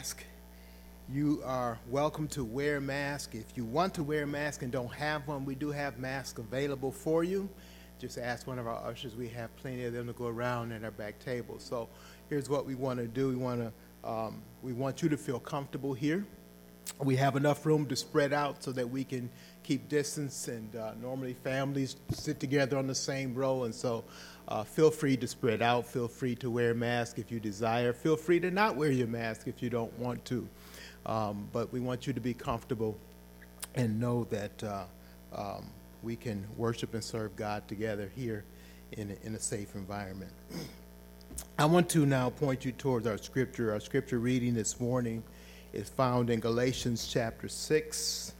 mask, you are welcome to wear a mask. If you want to wear a mask and don't have one, we do have masks available for you. Just ask one of our ushers. We have plenty of them to go around at our back table. So here's what we want to do. We want to um, we want you to feel comfortable here. We have enough room to spread out so that we can keep distance. And uh, normally families sit together on the same row, and so uh, feel free to spread out. Feel free to wear a mask if you desire. Feel free to not wear your mask if you don't want to. Um, but we want you to be comfortable and know that uh, um, we can worship and serve God together here in a, in a safe environment. I want to now point you towards our scripture. Our scripture reading this morning is found in Galatians chapter 6.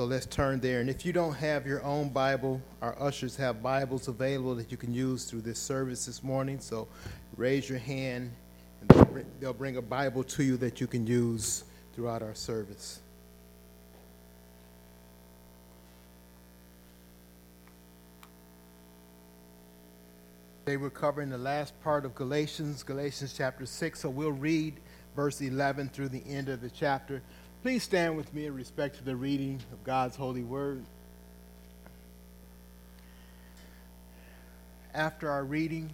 So let's turn there. And if you don't have your own Bible, our ushers have Bibles available that you can use through this service this morning. So raise your hand, and they'll bring a Bible to you that you can use throughout our service. They were covering the last part of Galatians, Galatians chapter 6. So we'll read verse 11 through the end of the chapter. Please stand with me in respect to the reading of God's holy word. After our reading,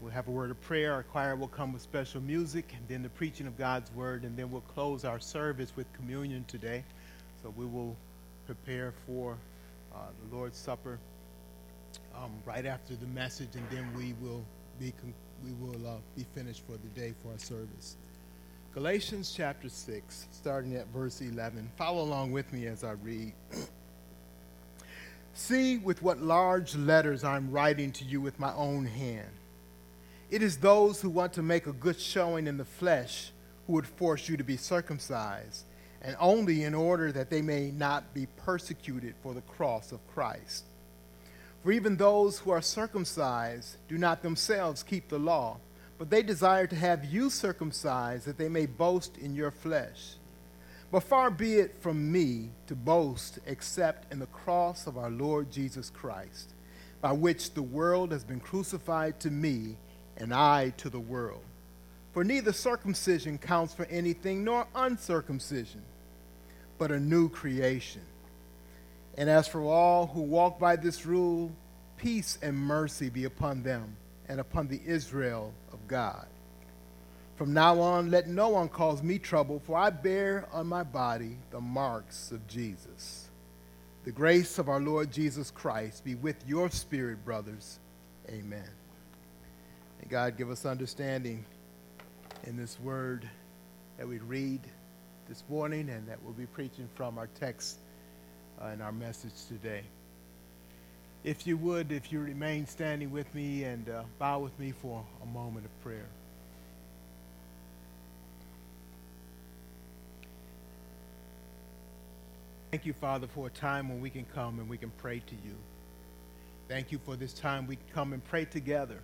we'll have a word of prayer. Our choir will come with special music, and then the preaching of God's word, and then we'll close our service with communion today. So we will prepare for uh, the Lord's Supper um, right after the message, and then we will be we will uh, be finished for the day for our service. Galatians chapter 6, starting at verse 11. Follow along with me as I read. See with what large letters I'm writing to you with my own hand. It is those who want to make a good showing in the flesh who would force you to be circumcised, and only in order that they may not be persecuted for the cross of Christ. For even those who are circumcised do not themselves keep the law but they desire to have you circumcised that they may boast in your flesh. But far be it from me to boast except in the cross of our Lord Jesus Christ, by which the world has been crucified to me and I to the world. For neither circumcision counts for anything nor uncircumcision, but a new creation. And as for all who walk by this rule, peace and mercy be upon them and upon the Israel God. From now on, let no one cause me trouble, for I bear on my body the marks of Jesus. The grace of our Lord Jesus Christ be with your spirit, brothers. Amen. May God give us understanding in this word that we read this morning and that we'll be preaching from our text uh, in our message today. If you would, if you remain standing with me and uh, bow with me for a moment of prayer. Thank you, Father, for a time when we can come and we can pray to you. Thank you for this time we can come and pray together.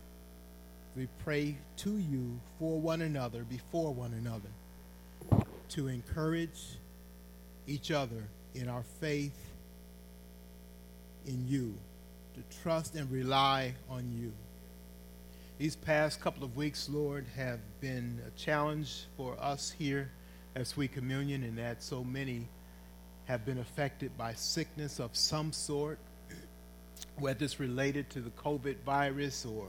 We pray to you for one another, before one another, to encourage each other in our faith in you to trust and rely on you. These past couple of weeks, Lord, have been a challenge for us here at Sweet Communion, in that so many have been affected by sickness of some sort, whether it's related to the COVID virus or,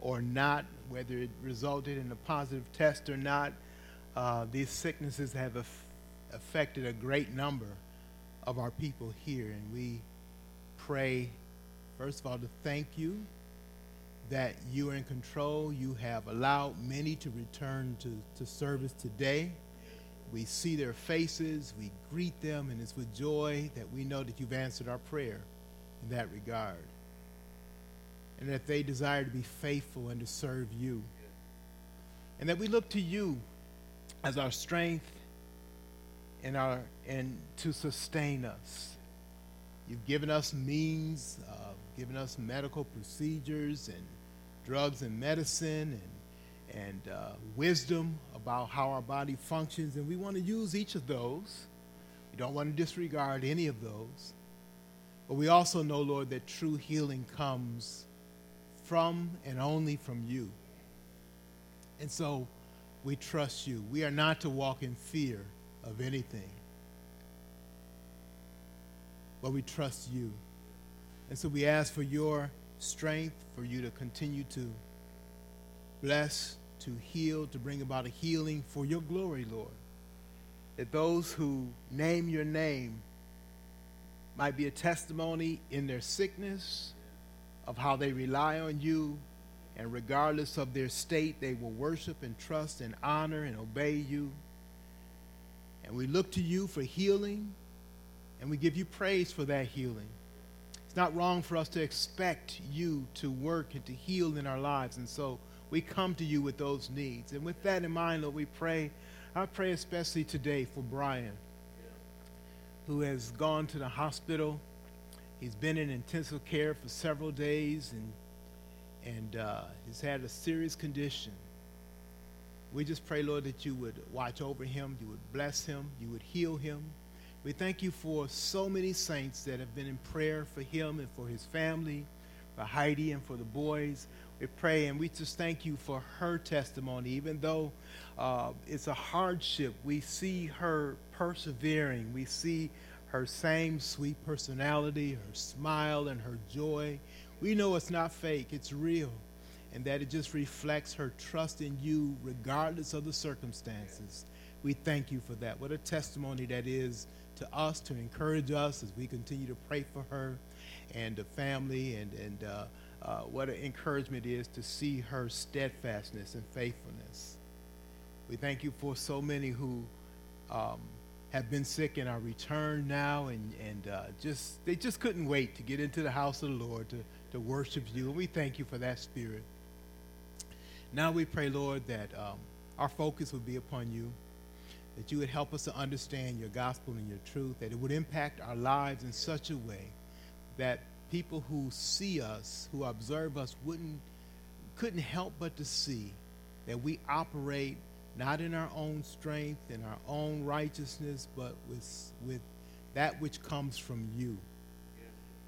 or not, whether it resulted in a positive test or not. Uh, these sicknesses have af- affected a great number of our people here, and we pray First of all, to thank you that you are in control. You have allowed many to return to, to service today. We see their faces, we greet them, and it's with joy that we know that you've answered our prayer in that regard. And that they desire to be faithful and to serve you. And that we look to you as our strength and, our, and to sustain us. You've given us means of given us medical procedures and drugs and medicine and, and uh, wisdom about how our body functions, and we want to use each of those. We don't want to disregard any of those. But we also know, Lord, that true healing comes from and only from you. And so we trust you. We are not to walk in fear of anything, but we trust you. And so we ask for your strength, for you to continue to bless, to heal, to bring about a healing for your glory, Lord. That those who name your name might be a testimony in their sickness of how they rely on you, and regardless of their state, they will worship and trust and honor and obey you. And we look to you for healing, and we give you praise for that healing. It's not wrong for us to expect you to work and to heal in our lives, and so we come to you with those needs. And with that in mind, Lord, we pray. I pray especially today for Brian who has gone to the hospital. He's been in intensive care for several days and, and uh, he's had a serious condition. We just pray, Lord, that you would watch over him, you would bless him, you would heal him. We thank you for so many saints that have been in prayer for him and for his family, for Heidi and for the boys. We pray and we just thank you for her testimony. Even though uh, it's a hardship, we see her persevering. We see her same sweet personality, her smile, and her joy. We know it's not fake, it's real. And that it just reflects her trust in you regardless of the circumstances. We thank you for that. What a testimony that is to us to encourage us as we continue to pray for her and the family and, and uh, uh, what an encouragement it is to see her steadfastness and faithfulness. We thank you for so many who um, have been sick and are returned now, and, and uh, just they just couldn't wait to get into the house of the Lord to, to worship you. And we thank you for that spirit. Now we pray, Lord, that um, our focus would be upon you, that you would help us to understand your gospel and your truth, that it would impact our lives in such a way that people who see us, who observe us, wouldn't couldn't help but to see that we operate not in our own strength and our own righteousness, but with with that which comes from you.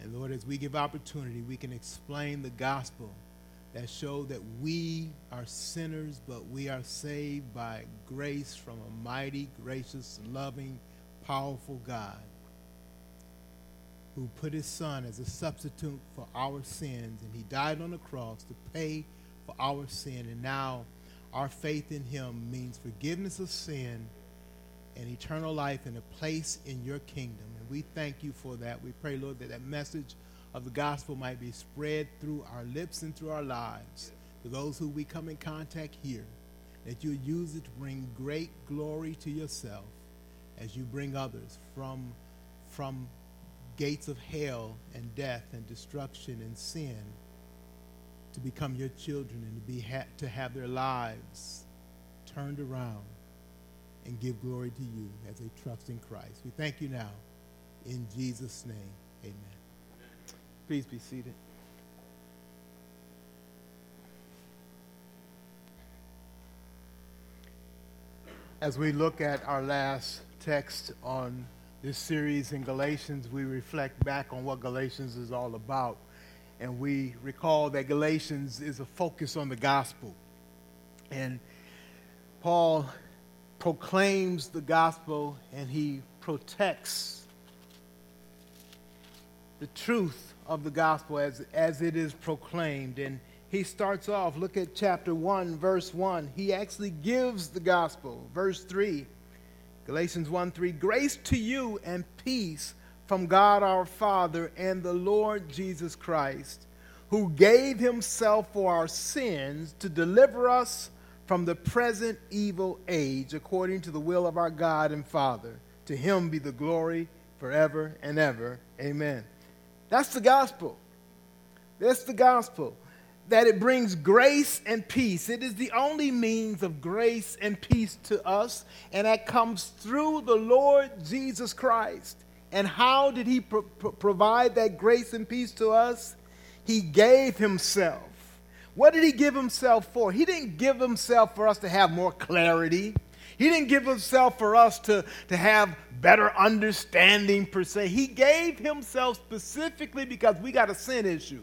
And Lord, as we give opportunity, we can explain the gospel that show that we are sinners, but we are saved by grace from a mighty, gracious, loving, powerful God who put his son as a substitute for our sins, and he died on the cross to pay for our sin. And now our faith in him means forgiveness of sin and eternal life and a place in your kingdom. And we thank you for that. We pray, Lord, that that message of the gospel might be spread through our lips and through our lives to those who we come in contact here, that you use it to bring great glory to yourself as you bring others from, from gates of hell and death and destruction and sin to become your children and to be ha- to have their lives turned around and give glory to you as they trust in Christ. We thank you now in Jesus name. Amen. Please be seated. As we look at our last text on this series in Galatians, we reflect back on what Galatians is all about. And we recall that Galatians is a focus on the gospel. And Paul proclaims the gospel and he protects the truth of the gospel as, as it is proclaimed. And he starts off, look at chapter 1, verse 1. He actually gives the gospel. Verse 3 Galatians 1 3 Grace to you and peace from God our Father and the Lord Jesus Christ, who gave himself for our sins to deliver us from the present evil age, according to the will of our God and Father. To him be the glory forever and ever. Amen. That's the gospel. That's the gospel that it brings grace and peace. It is the only means of grace and peace to us, and that comes through the Lord Jesus Christ. And how did he pro- pro- provide that grace and peace to us? He gave himself. What did he give himself for? He didn't give himself for us to have more clarity. He didn't give himself for us to, to have better understanding per se. He gave himself specifically because we got a sin issue.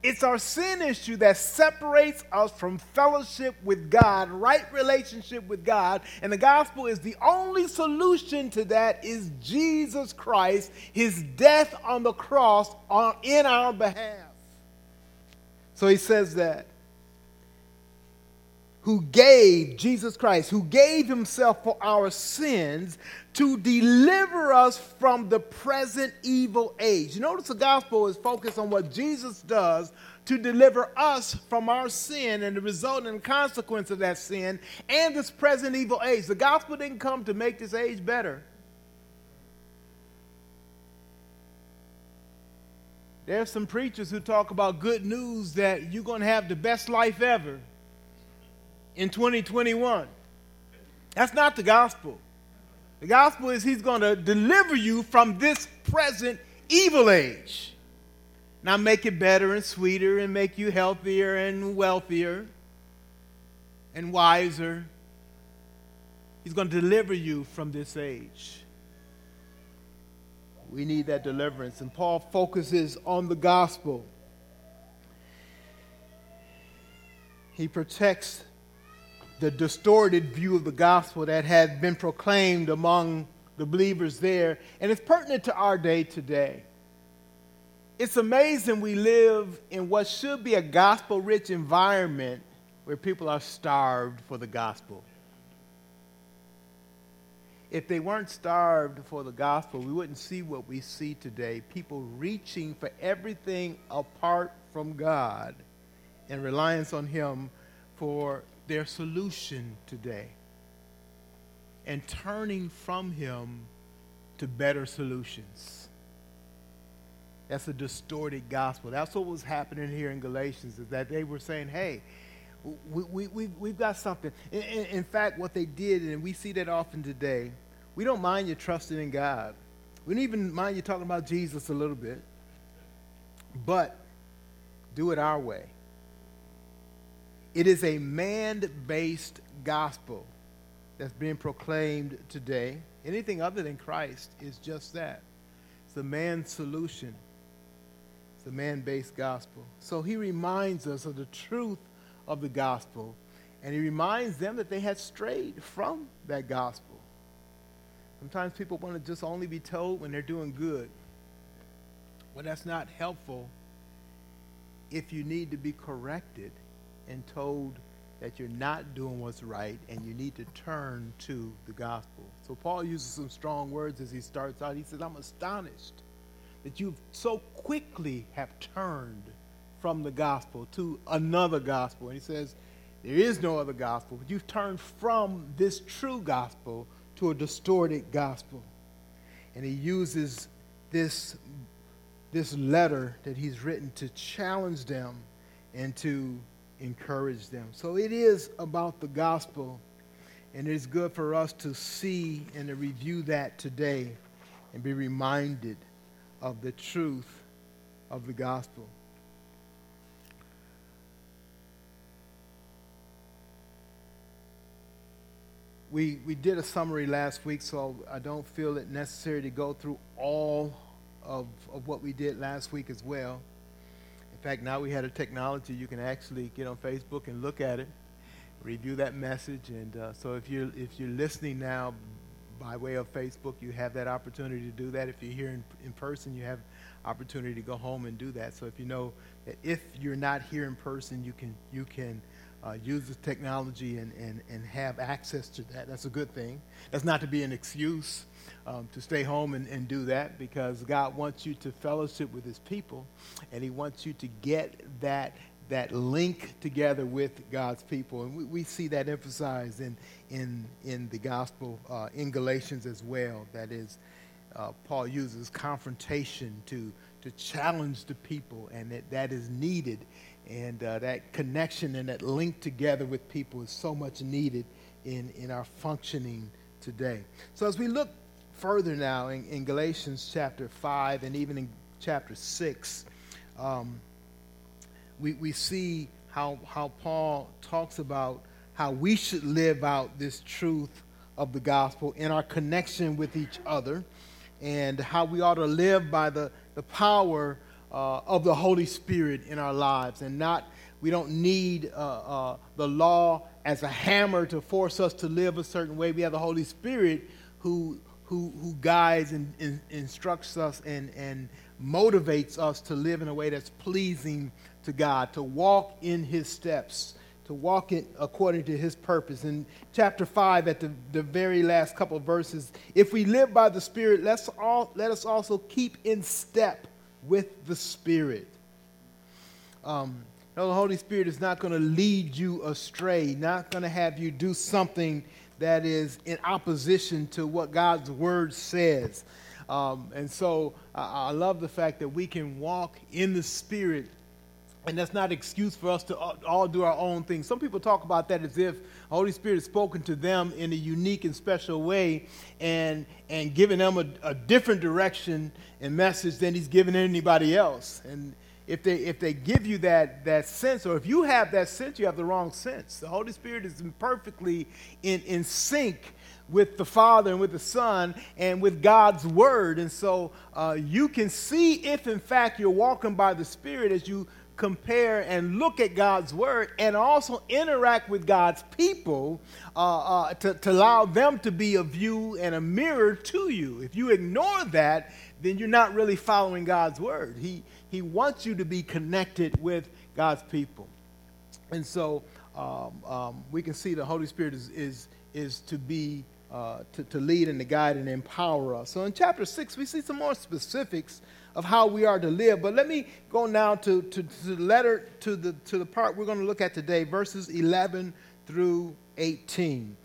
It's our sin issue that separates us from fellowship with God, right relationship with God. And the gospel is the only solution to that is Jesus Christ, his death on the cross on, in our behalf. So he says that who gave Jesus Christ, who gave himself for our sins to deliver us from the present evil age. Notice the gospel is focused on what Jesus does to deliver us from our sin and the resulting consequence of that sin and this present evil age. The gospel didn't come to make this age better. There's some preachers who talk about good news that you're going to have the best life ever in 2021. That's not the gospel. The gospel is he's going to deliver you from this present evil age. Now make it better and sweeter and make you healthier and wealthier and wiser. He's going to deliver you from this age. We need that deliverance. And Paul focuses on the gospel. He protects the distorted view of the gospel that had been proclaimed among the believers there, and it's pertinent to our day today. It's amazing we live in what should be a gospel rich environment where people are starved for the gospel. If they weren't starved for the gospel, we wouldn't see what we see today people reaching for everything apart from God and reliance on Him for their solution today and turning from Him to better solutions. That's a distorted gospel. That's what was happening here in Galatians, is that they were saying, hey, we, we, we, we've got something. In, in, in fact, what they did, and we see that often today, we don't mind you trusting in God. We don't even mind you talking about Jesus a little bit. But do it our way. It is a man based gospel that's being proclaimed today. Anything other than Christ is just that. It's a man solution, it's a man based gospel. So he reminds us of the truth of the gospel, and he reminds them that they had strayed from that gospel. Sometimes people want to just only be told when they're doing good. Well, that's not helpful if you need to be corrected and told that you're not doing what's right and you need to turn to the gospel. So Paul uses some strong words as he starts out. He says, I'm astonished that you so quickly have turned from the gospel to another gospel. And he says, There is no other gospel, but you've turned from this true gospel to a distorted gospel. And he uses this, this letter that he's written to challenge them and to encourage them. So it is about the gospel, and it's good for us to see and to review that today and be reminded of the truth of the gospel. We, we did a summary last week, so I don't feel it necessary to go through all of, of what we did last week as well. In fact, now we had a technology you can actually get on Facebook and look at it, review that message, and uh, so if you're if you're listening now by way of Facebook, you have that opportunity to do that. If you're here in, in person, you have opportunity to go home and do that. So if you know that if you're not here in person, you can you can uh, use the technology and, and, and have access to that. That's a good thing. That's not to be an excuse um, to stay home and, and do that because God wants you to fellowship with his people and he wants you to get that that link together with God's people. And we, we see that emphasized in, in, in the gospel uh, in Galatians as well. That is, uh, Paul uses confrontation to, to challenge the people, and that, that is needed and uh, that connection and that link together with people is so much needed in, in our functioning today. So, as we look further now in, in Galatians chapter 5 and even in chapter 6, um, we, we see how, how Paul talks about how we should live out this truth of the gospel in our connection with each other and how we ought to live by the, the power uh, of the Holy Spirit in our lives and not, we don't need uh, uh, the law as a hammer to force us to live a certain way. We have the Holy Spirit who, who, who guides and, and instructs us and, and motivates us to live in a way that's pleasing to God, to walk in His steps, to walk in according to His purpose. In chapter 5, at the, the very last couple verses, if we live by the Spirit, let's all, let us also keep in step with the Spirit. Um, the Holy Spirit is not going to lead you astray, not going to have you do something that is in opposition to what God's word says. Um, and so I, I love the fact that we can walk in the Spirit and that's not an excuse for us to all do our own thing. Some people talk about that as if the Holy Spirit has spoken to them in a unique and special way and, and given them a, a different direction and message than He's given anybody else. And if they, if they give you that, that sense, or if you have that sense, you have the wrong sense. The Holy Spirit is perfectly in, in sync with the Father and with the Son and with God's Word. And so uh, you can see if, in fact, you're walking by the Spirit as you compare and look at God's Word and also interact with God's people uh, uh, to, to allow them to be a view and a mirror to you. If you ignore that, then you're not really following God's Word. He, he wants you to be connected with God's people. And so um, um, we can see the Holy Spirit is, is, is to be, uh, to, to lead and to guide and empower us. So in chapter 6, we see some more specifics of how we are to live. But let me go now to, to, to the letter, to the, to the part we're going to look at today, verses 11 through 18.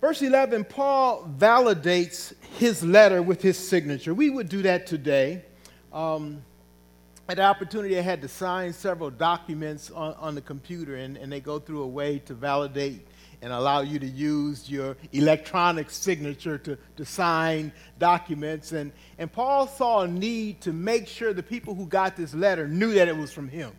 Verse 11, Paul validates his letter with his signature. We would do that today. Um, the opportunity, I had to sign several documents on, on the computer, and, and they go through a way to validate and allow you to use your electronic signature to, to sign documents. And, and Paul saw a need to make sure the people who got this letter knew that it was from him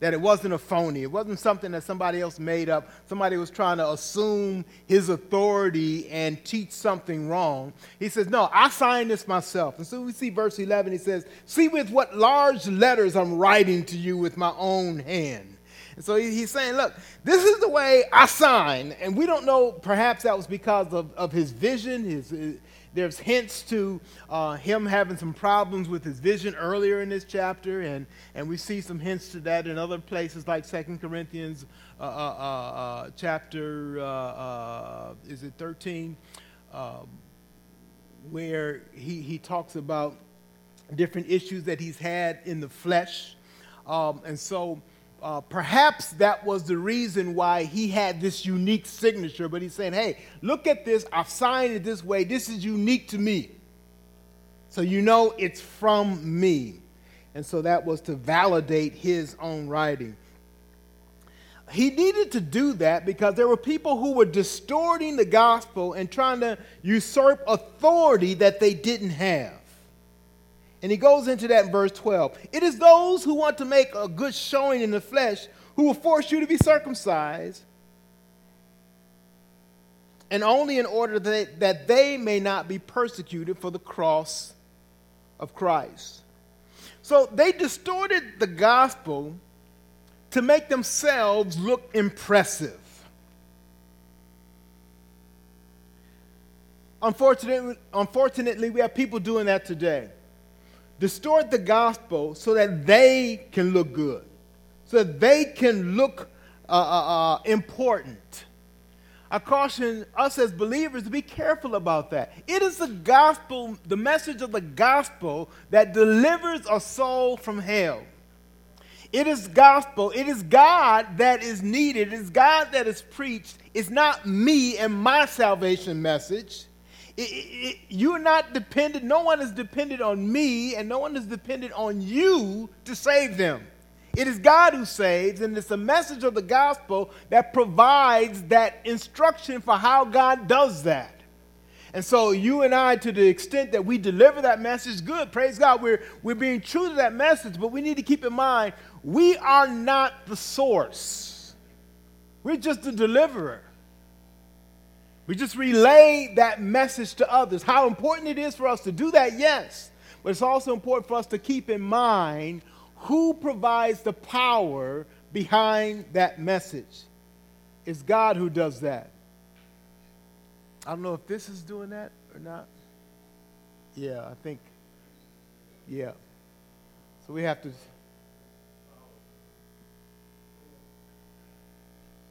that it wasn't a phony. It wasn't something that somebody else made up. Somebody was trying to assume his authority and teach something wrong. He says, No, I signed this myself. And so we see verse 11. He says, See with what large letters I'm writing to you with my own hand. And so he's saying, Look, this is the way I sign. And we don't know, perhaps that was because of, of his vision, his, there's hints to uh, him having some problems with his vision earlier in this chapter, and, and we see some hints to that in other places like Second Corinthians uh, uh, uh, uh chapter, uh, is it 13, um, where he, he talks about different issues that he's had in the flesh. Um, and so uh, perhaps that was the reason why he had this unique signature, but he's saying, hey, look at this. I've signed it this way. This is unique to me. So you know it's from me. And so that was to validate his own writing. He needed to do that because there were people who were distorting the gospel and trying to usurp authority that they didn't have. And he goes into that in verse 12. It is those who want to make a good showing in the flesh who will force you to be circumcised, and only in order that they, that they may not be persecuted for the cross of Christ. So they distorted the gospel to make themselves look impressive. Unfortunately, unfortunately, we have people doing that today distort the gospel so that they can look good, so that they can look uh, uh, uh, important. I caution us as believers to be careful about that. It is the gospel, the message of the gospel, that delivers a soul from hell. It is gospel. It is God that is needed. It is God that is preached. It's not me and my salvation message. It, it, you're not dependent, no one is dependent on me, and no one is dependent on you to save them. It is God who saves, and it's the message of the gospel that provides that instruction for how God does that. And so, you and I, to the extent that we deliver that message, good, praise God, we're, we're being true to that message, but we need to keep in mind we are not the source, we're just the deliverer. We just relay that message to others. How important it is for us to do that, yes. but it's also important for us to keep in mind who provides the power behind that message. It's God who does that. I don't know if this is doing that or not. Yeah, I think, yeah. So we have to.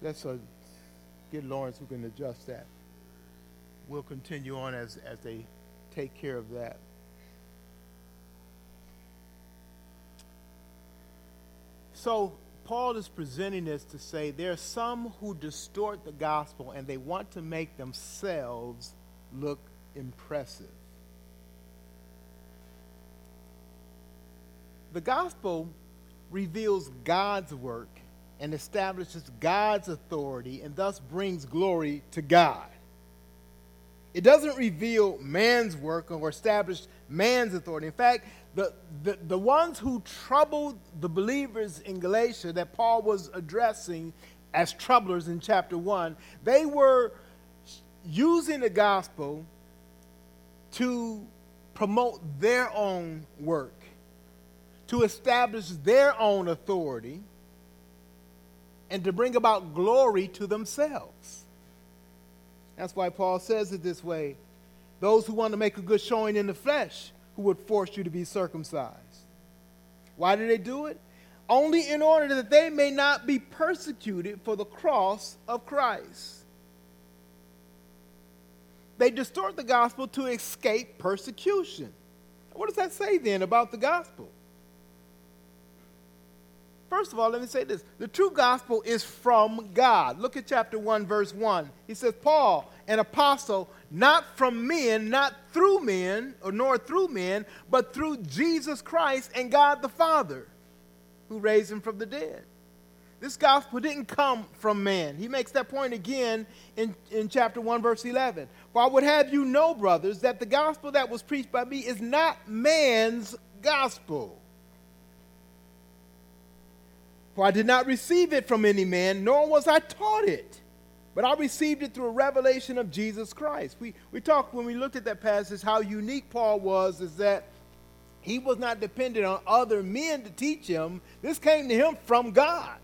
Let's uh, get Lawrence who can adjust that. We'll continue on as, as they take care of that. So, Paul is presenting this to say there are some who distort the gospel and they want to make themselves look impressive. The gospel reveals God's work and establishes God's authority and thus brings glory to God. It doesn't reveal man's work or establish man's authority. In fact, the, the, the ones who troubled the believers in Galatia that Paul was addressing as troublers in chapter 1, they were using the gospel to promote their own work, to establish their own authority, and to bring about glory to themselves. That's why Paul says it this way those who want to make a good showing in the flesh who would force you to be circumcised. Why do they do it? Only in order that they may not be persecuted for the cross of Christ. They distort the gospel to escape persecution. What does that say then about the gospel? First of all, let me say this the true gospel is from God. Look at chapter 1, verse 1. He says, Paul, an apostle, not from men, not through men, or nor through men, but through Jesus Christ and God the Father, who raised him from the dead. This gospel didn't come from man. He makes that point again in, in chapter 1, verse 11. For I would have you know, brothers, that the gospel that was preached by me is not man's gospel. For I did not receive it from any man, nor was I taught it but I received it through a revelation of Jesus Christ. We, we talked when we looked at that passage how unique Paul was, is that he was not dependent on other men to teach him. This came to him from God.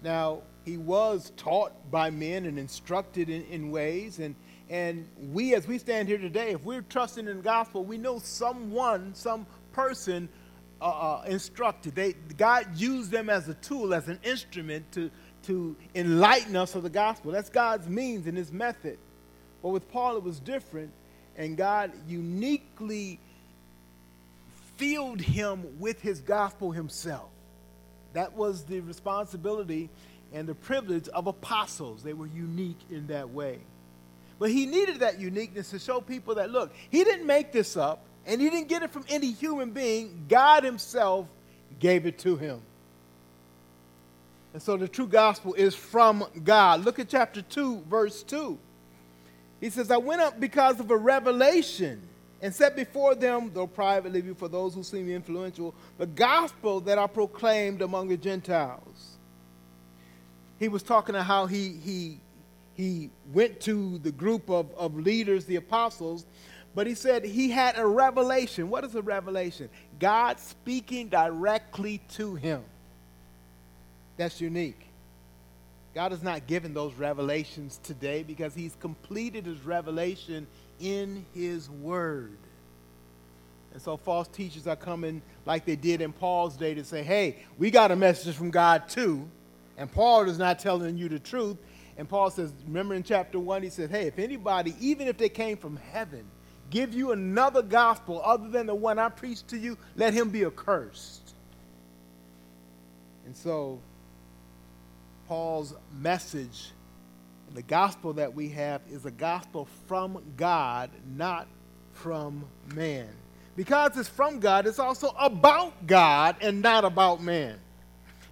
Now, he was taught by men and instructed in, in ways, and, and we, as we stand here today, if we're trusting in the gospel, we know someone, some person uh, uh, instructed. They, God used them as a tool, as an instrument to, to enlighten us of the gospel. That's God's means and his method. But with Paul, it was different, and God uniquely filled him with his gospel himself. That was the responsibility and the privilege of apostles. They were unique in that way. But he needed that uniqueness to show people that, look, he didn't make this up, and he didn't get it from any human being. God himself gave it to him. And so the true gospel is from God. Look at chapter 2, verse 2. He says, I went up because of a revelation and set before them, though privately before those who seem influential, the gospel that I proclaimed among the Gentiles. He was talking about how he, he, he went to the group of, of leaders, the apostles, but he said he had a revelation. What is a revelation? God speaking directly to him that's unique. God has not given those revelations today because He's completed His revelation in His Word. And so false teachers are coming like they did in Paul's day to say, hey, we got a message from God too. And Paul is not telling you the truth. And Paul says, remember in chapter 1, he said, hey, if anybody, even if they came from heaven, give you another gospel other than the one I preached to you, let him be accursed. And so Paul's message, the gospel that we have, is a gospel from God, not from man. Because it's from God, it's also about God and not about man.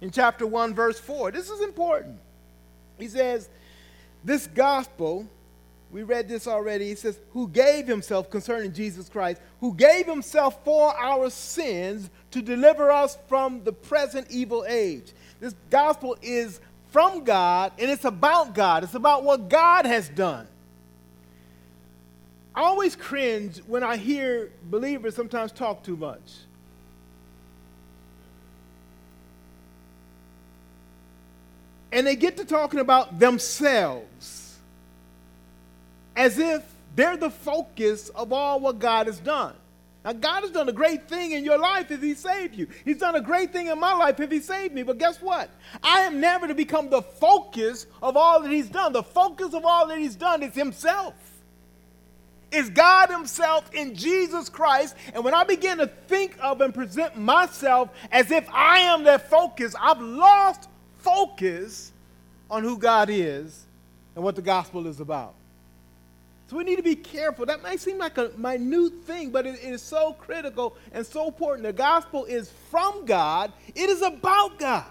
In chapter 1, verse 4, this is important. He says, This gospel, we read this already, he says, who gave himself concerning Jesus Christ, who gave himself for our sins to deliver us from the present evil age. This gospel is from God and it's about God. It's about what God has done. I always cringe when I hear believers sometimes talk too much. And they get to talking about themselves as if they're the focus of all what God has done. Now, God has done a great thing in your life if He saved you. He's done a great thing in my life if He saved me. But guess what? I am never to become the focus of all that He's done. The focus of all that He's done is Himself. Is God Himself in Jesus Christ. And when I begin to think of and present myself as if I am that focus, I've lost focus on who God is and what the gospel is about. So we need to be careful. That might seem like a minute thing, but it, it is so critical and so important. The gospel is from God, it is about God.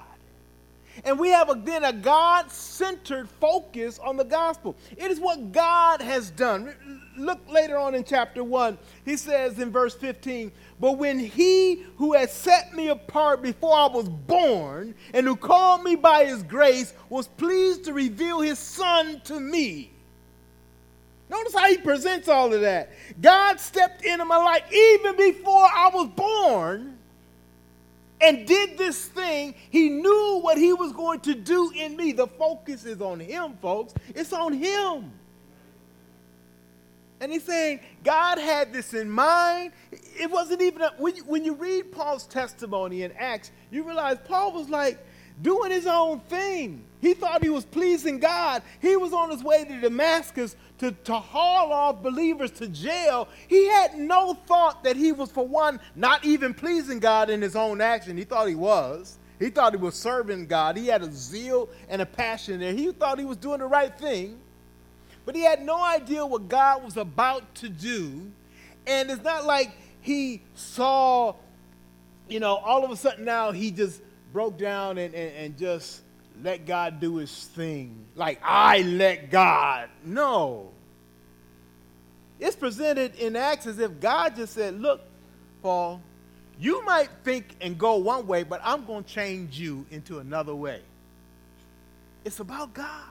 And we have a, then a God centered focus on the gospel. It is what God has done. Look later on in chapter 1. He says in verse 15, But when he who has set me apart before I was born and who called me by his grace was pleased to reveal his son to me Notice how he presents all of that. God stepped into my life even before I was born and did this thing. He knew what he was going to do in me. The focus is on him, folks. It's on him. And he's saying, God had this in mind. It wasn't even, a, when, you, when you read Paul's testimony in Acts, you realize Paul was like doing his own thing. He thought he was pleasing God. He was on his way to Damascus to, to haul off believers to jail, he had no thought that he was, for one, not even pleasing God in his own action. He thought he was. He thought he was serving God. He had a zeal and a passion there. He thought he was doing the right thing. But he had no idea what God was about to do. And it's not like he saw, you know, all of a sudden now he just broke down and, and, and just let God do his thing. Like I let God. No. It's presented in Acts as if God just said, Look, Paul, you might think and go one way, but I'm going to change you into another way. It's about God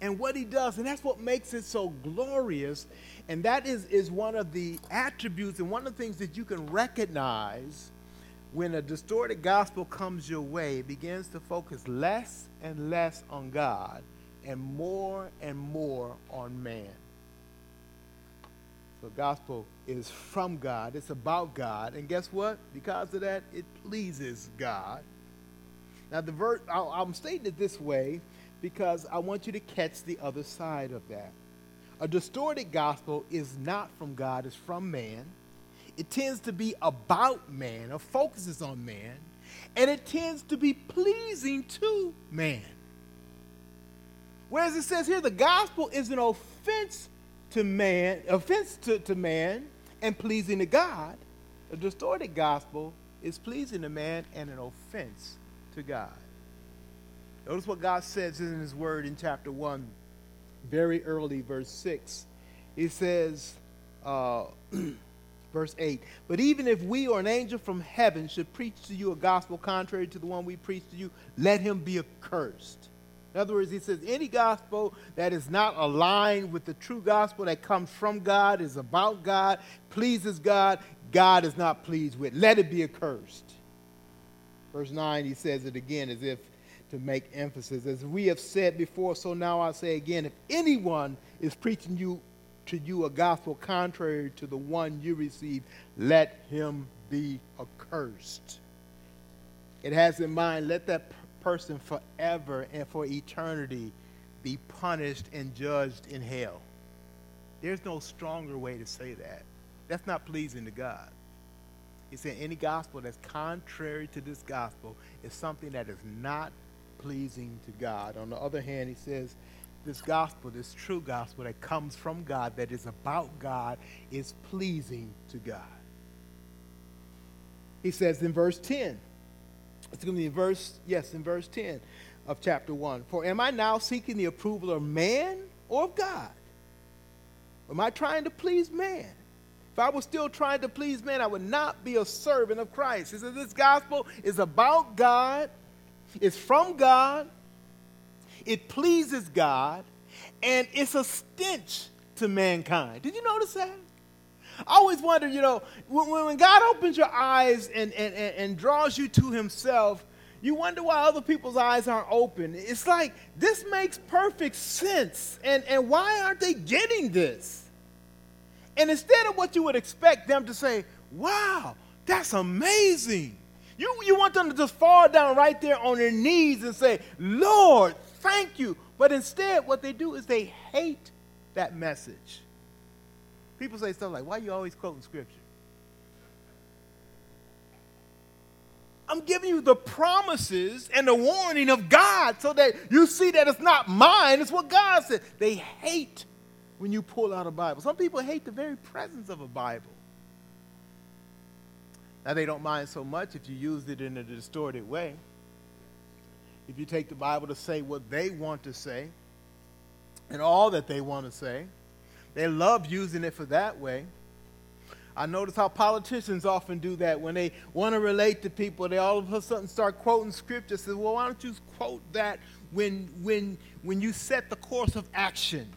and what he does. And that's what makes it so glorious. And that is, is one of the attributes and one of the things that you can recognize when a distorted gospel comes your way, it begins to focus less and less on God and more and more on man. So gospel is from God. It's about God. And guess what? Because of that, it pleases God. Now, the verse, I'm stating it this way because I want you to catch the other side of that. A distorted gospel is not from God, it's from man it tends to be about man or focuses on man, and it tends to be pleasing to man. Whereas it says here the gospel is an offense to man, offense to, to man and pleasing to God. A distorted gospel is pleasing to man and an offense to God. Notice what God says in his word in chapter 1, very early, verse 6. He says, uh, Verse 8 But even if we or an angel from heaven should preach to you a gospel contrary to the one we preach to you, let him be accursed. In other words, he says any gospel that is not aligned with the true gospel that comes from God, is about God, pleases God, God is not pleased with. Let it be accursed. Verse 9, he says it again as if to make emphasis. As we have said before, so now I say again if anyone is preaching you to you a gospel contrary to the one you received, let him be accursed. It has in mind, let that person forever and for eternity be punished and judged in hell. There's no stronger way to say that. That's not pleasing to God. He said any gospel that's contrary to this gospel is something that is not pleasing to God. On the other hand, he says, this gospel, this true gospel that comes from God, that is about God, is pleasing to God. He says in verse 10, it's going to be in verse, yes, in verse 10 of chapter 1. For am I now seeking the approval of man or of God? Am I trying to please man? If I was still trying to please man, I would not be a servant of Christ. He says this gospel is about God, it's from God, it pleases God, and it's a stench to mankind. Did you notice that? I always wonder, you know, when, when God opens your eyes and, and, and, and draws you to himself, you wonder why other people's eyes aren't open. It's like, this makes perfect sense. And, and why aren't they getting this? And instead of what you would expect them to say, wow, that's amazing. You, you want them to just fall down right there on their knees and say, Lord, thank you. But instead, what they do is they hate that message. People say stuff like, why are you always quoting scripture? I'm giving you the promises and the warning of God so that you see that it's not mine, it's what God said. They hate when you pull out a Bible. Some people hate the very presence of a Bible. Now, they don't mind so much if you use it in a distorted way. If you take the Bible to say what they want to say and all that they want to say, they love using it for that way. I notice how politicians often do that when they want to relate to people. They all of a sudden start quoting scripture. Says, "Well, why don't you quote that when when when you set the course of action,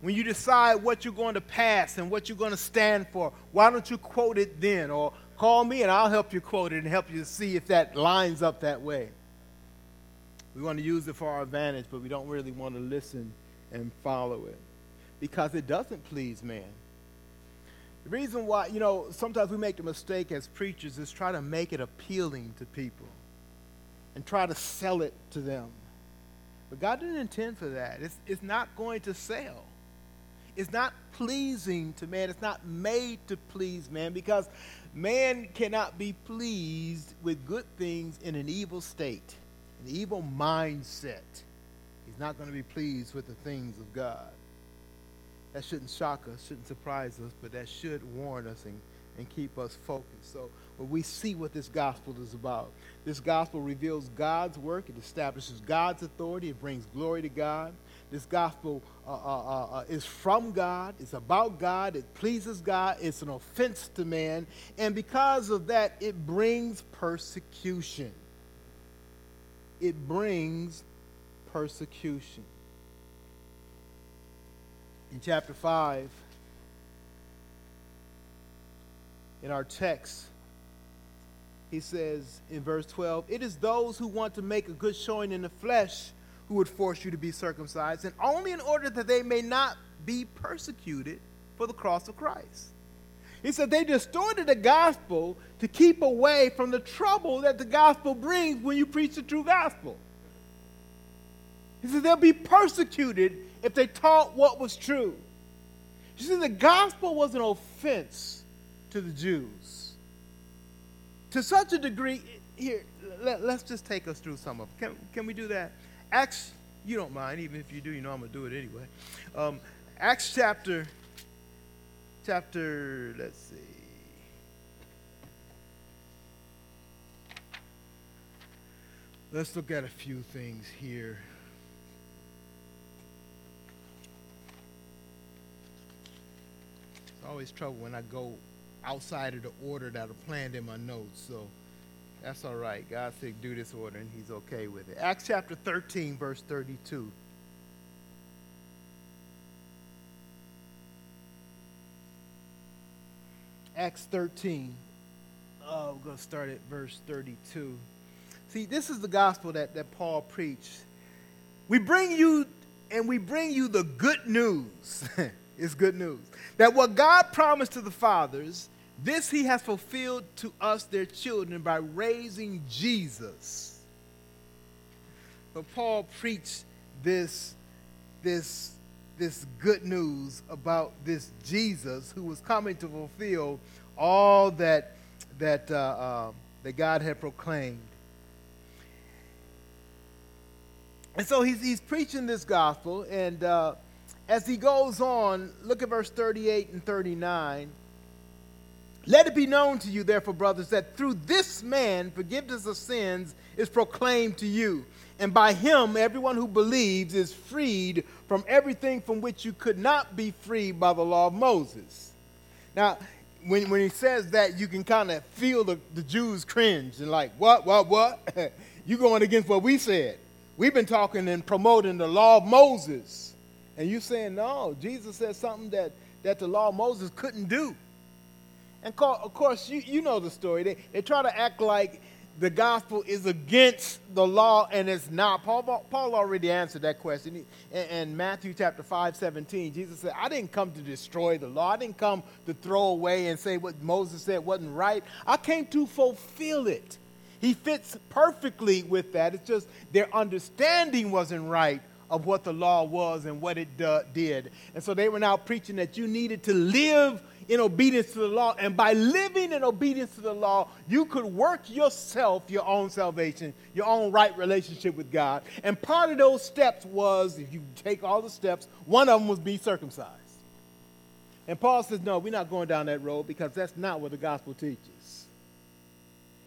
when you decide what you're going to pass and what you're going to stand for? Why don't you quote it then? Or call me and I'll help you quote it and help you see if that lines up that way." We want to use it for our advantage, but we don't really want to listen and follow it because it doesn't please man. The reason why, you know, sometimes we make the mistake as preachers is try to make it appealing to people and try to sell it to them. But God didn't intend for that. It's, it's not going to sell. It's not pleasing to man. It's not made to please man because man cannot be pleased with good things in an evil state, an evil mindset. He's not going to be pleased with the things of God that shouldn't shock us, shouldn't surprise us, but that should warn us and, and keep us focused. So when we see what this gospel is about, this gospel reveals God's work, it establishes God's authority, it brings glory to God. This gospel uh, uh, uh, uh is from God, it's about God, it pleases God, it's an offense to man, and because of that, it brings persecution. It brings persecution in chapter 5, in our text, he says in verse 12, It is those who want to make a good showing in the flesh who would force you to be circumcised, and only in order that they may not be persecuted for the cross of Christ. He said they distorted the gospel to keep away from the trouble that the gospel brings when you preach the true gospel. He said they'll be persecuted if they taught what was true. You see, the gospel was an offense to the Jews. To such a degree, here, let, us just take us through some of them. Can, can we do that? Acts, you don't mind, even if you do, you know I'm going to do it anyway. Um, Acts chapter, chapter, let's see. Let's look at a few things here. It's always trouble when I go outside of the order that are planned in my notes. So that's all right. God said do this order, and He's okay with it. Acts chapter 13, verse 32. Acts 13. Uh, we're going to start at verse 32. See, this is the gospel that, that Paul preached. We bring you, and we bring you the good news. it's good news that what God promised to the fathers, this he has fulfilled to us, their children, by raising Jesus. But Paul preached this, this, this good news about this Jesus who was coming to fulfill all that, that, uh, uh, that God had proclaimed. And so he's, he's preaching this gospel, and uh, as he goes on, look at verse 38 and 39. Let it be known to you, therefore, brothers, that through this man forgiveness of sins is proclaimed to you. And by him, everyone who believes is freed from everything from which you could not be freed by the law of Moses. Now, when, when he says that, you can kind of feel the, the Jews cringe and like, what, what, what? you going against what we said. We've been talking and promoting the law of Moses And you saying, no, Jesus said something that, that the law of Moses couldn't do. And of course, you, you know the story. They, they try to act like the gospel is against the law and it's not. Paul, Paul already answered that question. In, in Matthew chapter 5, 17, Jesus said, I didn't come to destroy the law. I didn't come to throw away and say what Moses said wasn't right. I came to fulfill it. He fits perfectly with that. It's just their understanding wasn't right of what the law was and what it uh, did. And so they were now preaching that you needed to live in obedience to the law. And by living in obedience to the law, you could work yourself your own salvation, your own right relationship with God. And part of those steps was, if you take all the steps, one of them was be circumcised. And Paul says, no, we're not going down that road because that's not what the gospel teaches.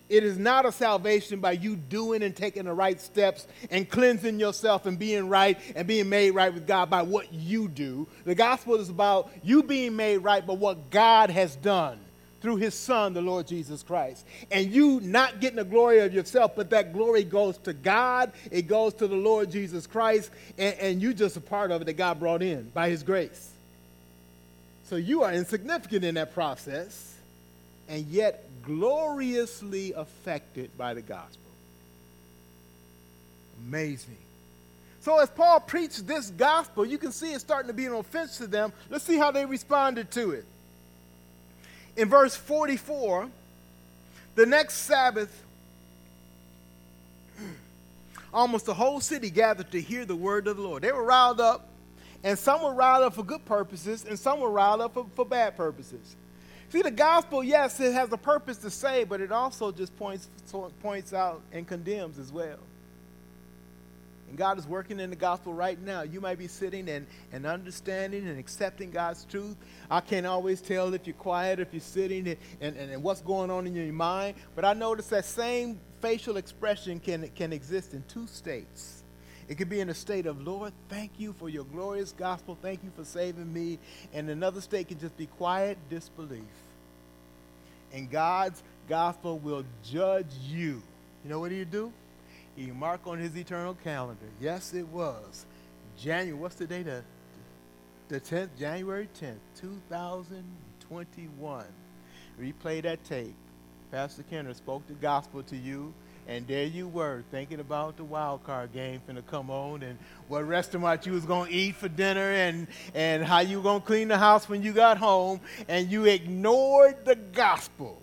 It is not a salvation by you doing and taking the right steps and cleansing yourself and being right and being made right with God by what you do. The gospel is about you being made right by what God has done through his son, the Lord Jesus Christ. And you not getting the glory of yourself, but that glory goes to God, it goes to the Lord Jesus Christ, and, and you just a part of it that God brought in by his grace. So you are insignificant in that process, and yet gloriously affected by the gospel. Amazing. So, as Paul preached this gospel, you can see it starting to be an offense to them. Let's see how they responded to it. In verse 44, the next Sabbath, almost the whole city gathered to hear the word of the Lord. They were riled up, and some were riled up for good purposes, and some were riled up for, for bad purposes. See, the gospel, yes, it has a purpose to say, but it also just points, points out and condemns as well. And God is working in the gospel right now. You might be sitting and, and understanding and accepting God's truth. I can't always tell if you're quiet, if you're sitting, and, and, and what's going on in your mind. But I notice that same facial expression can, can exist in two states. It could be in a state of, Lord, thank you for your glorious gospel. Thank you for saving me. And another state can just be quiet disbelief and God's gospel will judge you. You know what he do? He mark on his eternal calendar. Yes, it was. January, what's the date? The 10th, January 10th, 2021. Replay that tape. Pastor Kenner spoke the gospel to you, and there you were thinking about the wild card game finna come on and what restaurant you was gonna eat for dinner and, and how you gonna clean the house when you got home, and you ignored the gospel.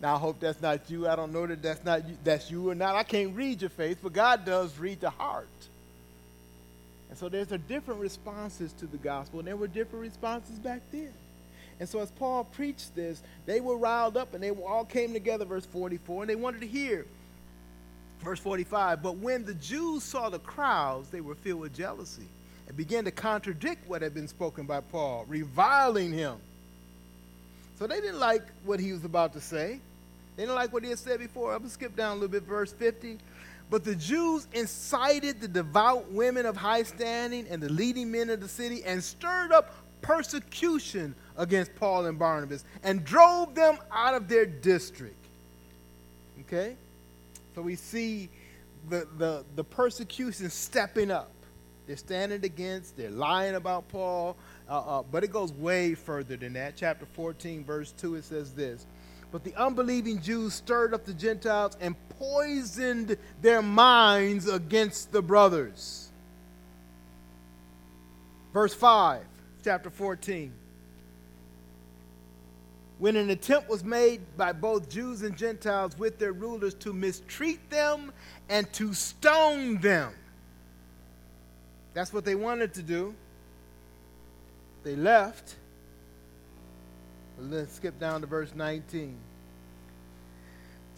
Now I hope that's not you. I don't know that that's not you, that's you or not. I can't read your face, but God does read the heart. And so there's a different responses to the gospel, and there were different responses back then. And so as Paul preached this, they were riled up and they all came together, verse 44, and they wanted to hear. Verse 45, but when the Jews saw the crowds, they were filled with jealousy and began to contradict what had been spoken by Paul, reviling him. So they didn't like what he was about to say. They didn't like what he had said before. I'm going to skip down a little bit, verse 50. But the Jews incited the devout women of high standing and the leading men of the city and stirred up persecution against Paul and Barnabas and drove them out of their district. Okay? So we see the, the, the persecution stepping up. They're standing against, they're lying about Paul, uh, uh, but it goes way further than that. Chapter 14, verse 2, it says this But the unbelieving Jews stirred up the Gentiles and poisoned their minds against the brothers. Verse 5, chapter 14 when an attempt was made by both Jews and Gentiles with their rulers to mistreat them and to stone them. That's what they wanted to do. They left. Let's skip down to verse 19.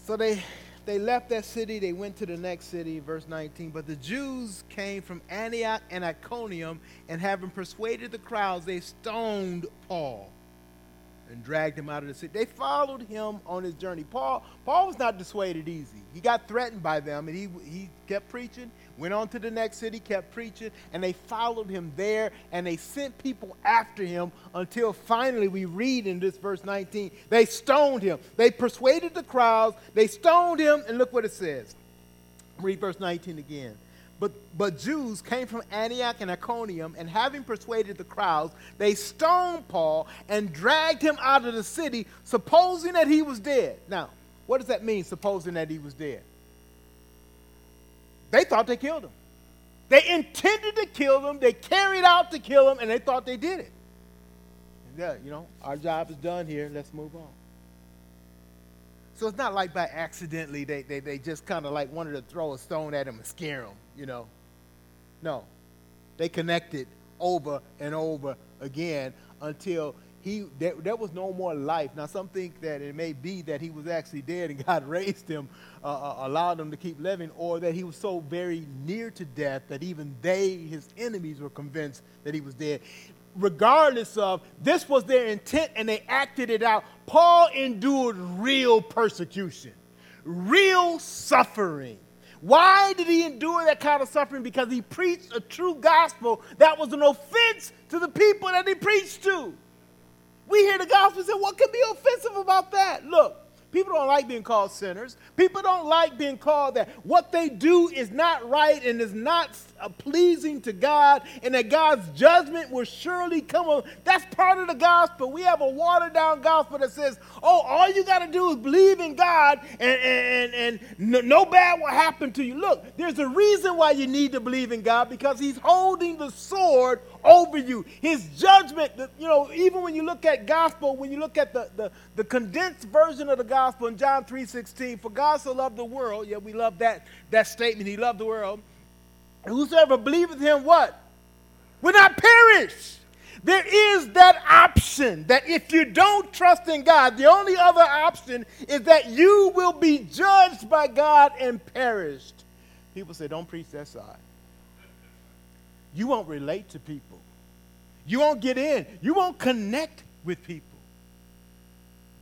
So they they left that city, they went to the next city, verse 19. But the Jews came from Antioch and Iconium, and having persuaded the crowds, they stoned Paul and dragged him out of the city. They followed him on his journey. Paul, Paul was not dissuaded easy. He got threatened by them, and he, he kept preaching, went on to the next city, kept preaching, and they followed him there, and they sent people after him until finally we read in this verse 19, they stoned him. They persuaded the crowds, they stoned him, and look what it says. Read verse 19 again. but, but Jews came from Antioch and Iconium, and having persuaded the crowds, they stoned Paul and dragged him out of the city, supposing that he was dead. Now, what does that mean, supposing that he was dead? They thought they killed him. They intended to kill them. they carried out to kill them, and they thought they did it. Yeah, you know, our job is done here, let's move on. So it's not like by accidentally they, they, they just kind of like wanted to throw a stone at him and scare him, you know. No. They connected over and over again until he there, there, was no more life. Now, some think that it may be that he was actually dead and God raised him, uh, uh, allowed him to keep living, or that he was so very near to death that even they, his enemies, were convinced that he was dead. Regardless of, this was their intent and they acted it out. Paul endured real persecution, real suffering. Why did he endure that kind of suffering? Because he preached a true gospel that was an offense to the people that he preached to. We hear the gospel and say, what can be offensive about that? Look, People don't like being called sinners. People don't like being called that what they do is not right and is not pleasing to God, and that God's judgment will surely come. That's part of the gospel. We have a watered down gospel that says, oh, all you got to do is believe in God, and, and, and no, no bad will happen to you. Look, there's a reason why you need to believe in God because He's holding the sword over you. His judgment, you know, even when you look at gospel, when you look at the, the, the condensed version of the gospel in John 3.16, for God so loved the world, yeah, we love that, that statement, he loved the world. Whosoever believeth him, what? Will not perish. There is that option that if you don't trust in God, the only other option is that you will be judged by God and perished. People say, don't preach that side you won't relate to people. You won't get in. You won't connect with people.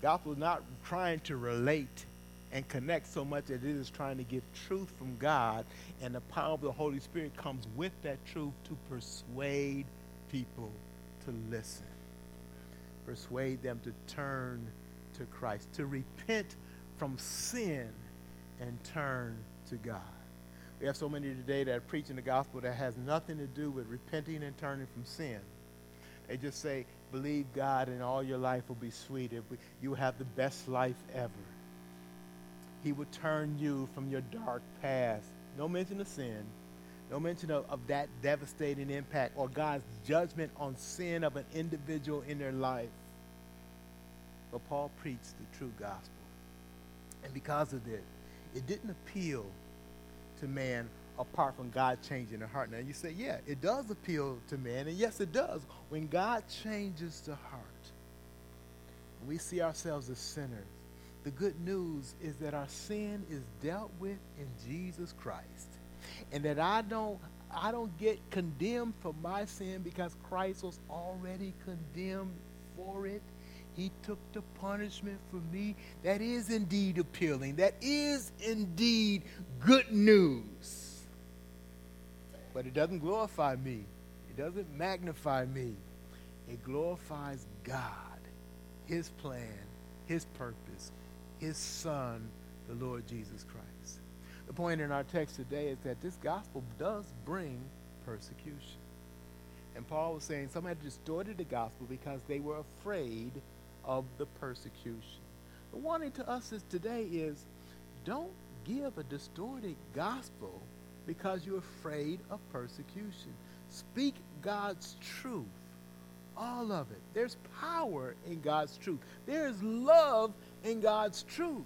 Gospel is not trying to relate and connect so much as it is trying to give truth from God, and the power of the Holy Spirit comes with that truth to persuade people to listen, persuade them to turn to Christ, to repent from sin and turn to God. We have so many today that are preaching the gospel that has nothing to do with repenting and turning from sin. They just say, believe God and all your life will be sweet. You will have the best life ever. He will turn you from your dark past. No mention of sin. No mention of, of that devastating impact or God's judgment on sin of an individual in their life. But Paul preached the true gospel. And because of it, it didn't appeal to man apart from God changing the heart. Now you say, yeah, it does appeal to man, and yes, it does. When God changes the heart, we see ourselves as sinners. The good news is that our sin is dealt with in Jesus Christ. And that I don't I don't get condemned for my sin because Christ was already condemned for it. He took the punishment for me. That is indeed appealing. That is indeed good news. But it doesn't glorify me, it doesn't magnify me. It glorifies God, His plan, His purpose, His Son, the Lord Jesus Christ. The point in our text today is that this gospel does bring persecution. And Paul was saying some had distorted the gospel because they were afraid of the persecution. The warning to us is today is don't give a distorted gospel because you're afraid of persecution. Speak God's truth, all of it. There's power in God's truth. There's love in God's truth.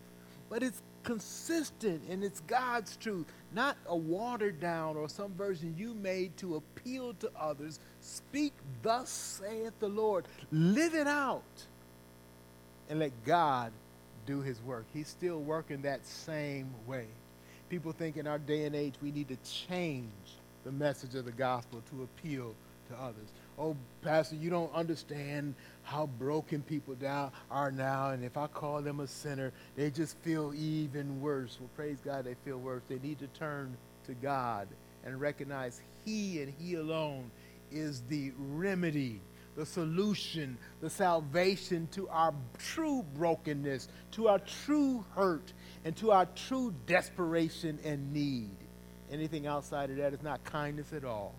But it's consistent and it's God's truth, not a watered down or some version you made to appeal to others. Speak, thus saith the Lord. Live it out and let God do his work. He's still working that same way. People think in our day and age we need to change the message of the gospel to appeal to others. Oh, Pastor, you don't understand how broken people down are now, and if I call them a sinner, they just feel even worse. Well, praise God, they feel worse. They need to turn to God and recognize He and He alone is the remedy the solution, the salvation to our true brokenness, to our true hurt, and to our true desperation and need. Anything outside of that is not kindness at all.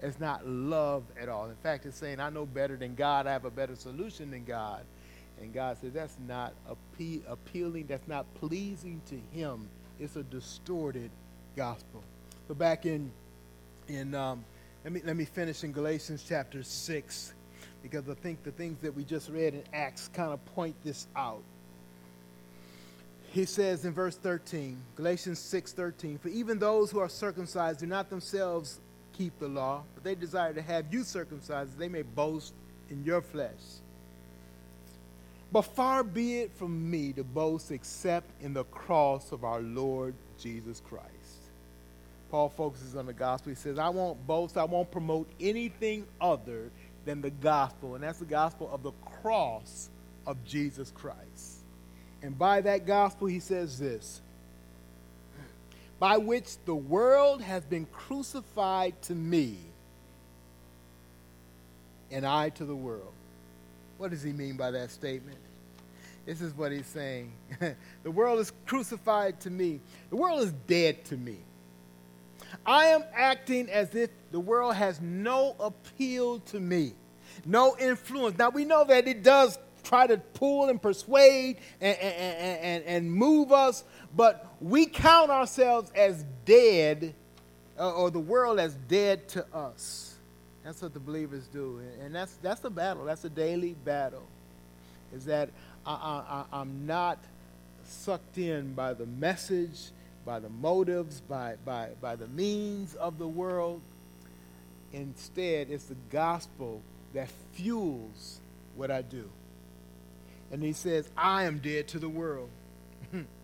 It's not love at all. In fact, it's saying, I know better than God. I have a better solution than God. And God says, that's not appe- appealing. That's not pleasing to Him. It's a distorted gospel. So back in, in um, let, me, let me finish in Galatians chapter 6, because I think the things that we just read in Acts kind of point this out he says in verse 13 galatians 6.13 for even those who are circumcised do not themselves keep the law but they desire to have you circumcised they may boast in your flesh. But far be it from me to boast except in the cross of our lord jesus christ. Paul focuses on the gospel. He says i won't boast i won't promote anything other than the gospel and that's the gospel of the cross of jesus christ. And by that gospel, he says this by which the world has been crucified to me, and I to the world. What does he mean by that statement? This is what he's saying. the world is crucified to me, the world is dead to me. I am acting as if the world has no appeal to me, no influence. Now, we know that it does try to pull and persuade and, and, and, and move us, but we count ourselves as dead, uh, or the world as dead to us. That's what the believers do. And that's, that's a battle, that's a daily battle. Is that I, I, I'm not sucked in by the message, by the motives, by, by, by the means of the world. Instead, it's the gospel that fuels what I do. And he says, I am dead to the world.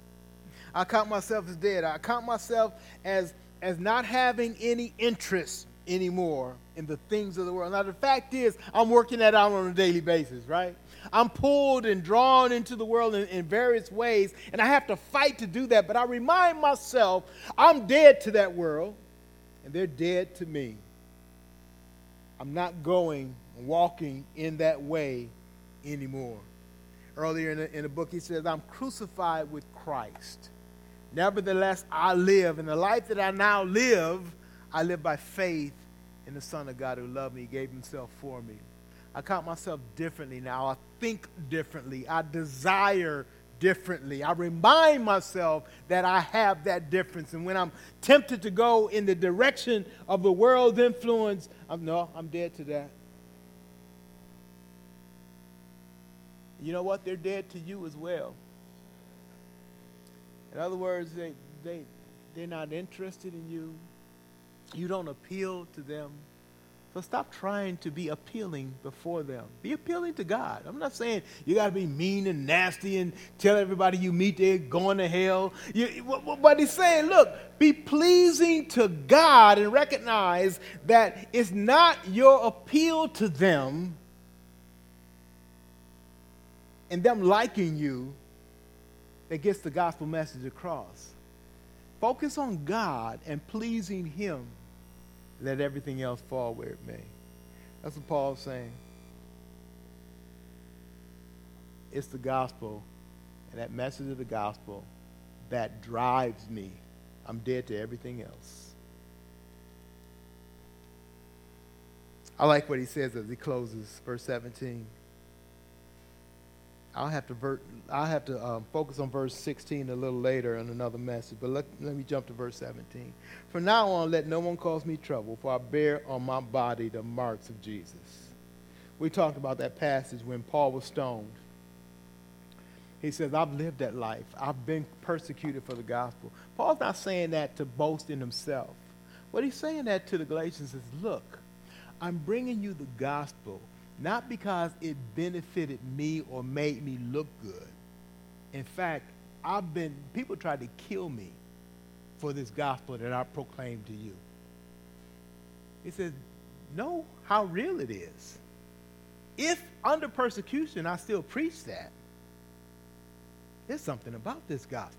I count myself as dead. I count myself as, as not having any interest anymore in the things of the world. Now, the fact is, I'm working that out on a daily basis, right? I'm pulled and drawn into the world in, in, various ways, and I have to fight to do that. But I remind myself I'm dead to that world, and they're dead to me. I'm not going, walking in that way anymore earlier in the, in the book, he says, I'm crucified with Christ. Nevertheless, I live. And the life that I now live, I live by faith in the Son of God who loved me, gave himself for me. I count myself differently now. I think differently. I desire differently. I remind myself that I have that difference. And when I'm tempted to go in the direction of the world's influence, I'm, no, I'm dead to that. you know what? They're dead to you as well. In other words, they, they, they're not interested in you. You don't appeal to them. So stop trying to be appealing before them. Be appealing to God. I'm not saying you got to be mean and nasty and tell everybody you meet they're going to hell. You, but he's saying, look, be pleasing to God and recognize that it's not your appeal to them and them liking you that gets the gospel message across. Focus on God and pleasing Him. Let everything else fall where it may. That's what Paul's saying. It's the gospel and that message of the gospel that drives me. I'm dead to everything else. I like what he says as he closes, verse 17. I'll have to ver- I'll have to um, focus on verse 16 a little later in another message, but let, let me jump to verse 17. From now on, let no one cause me trouble, for I bear on my body the marks of Jesus. We talked about that passage when Paul was stoned. He says, I've lived that life. I've been persecuted for the gospel. Paul's not saying that to boast in himself. What he's saying that to the Galatians is, look, I'm bringing you the gospel not because it benefited me or made me look good. In fact, I've been, people tried to kill me for this gospel that I proclaim to you. He says, know how real it is. If under persecution I still preach that, there's something about this gospel.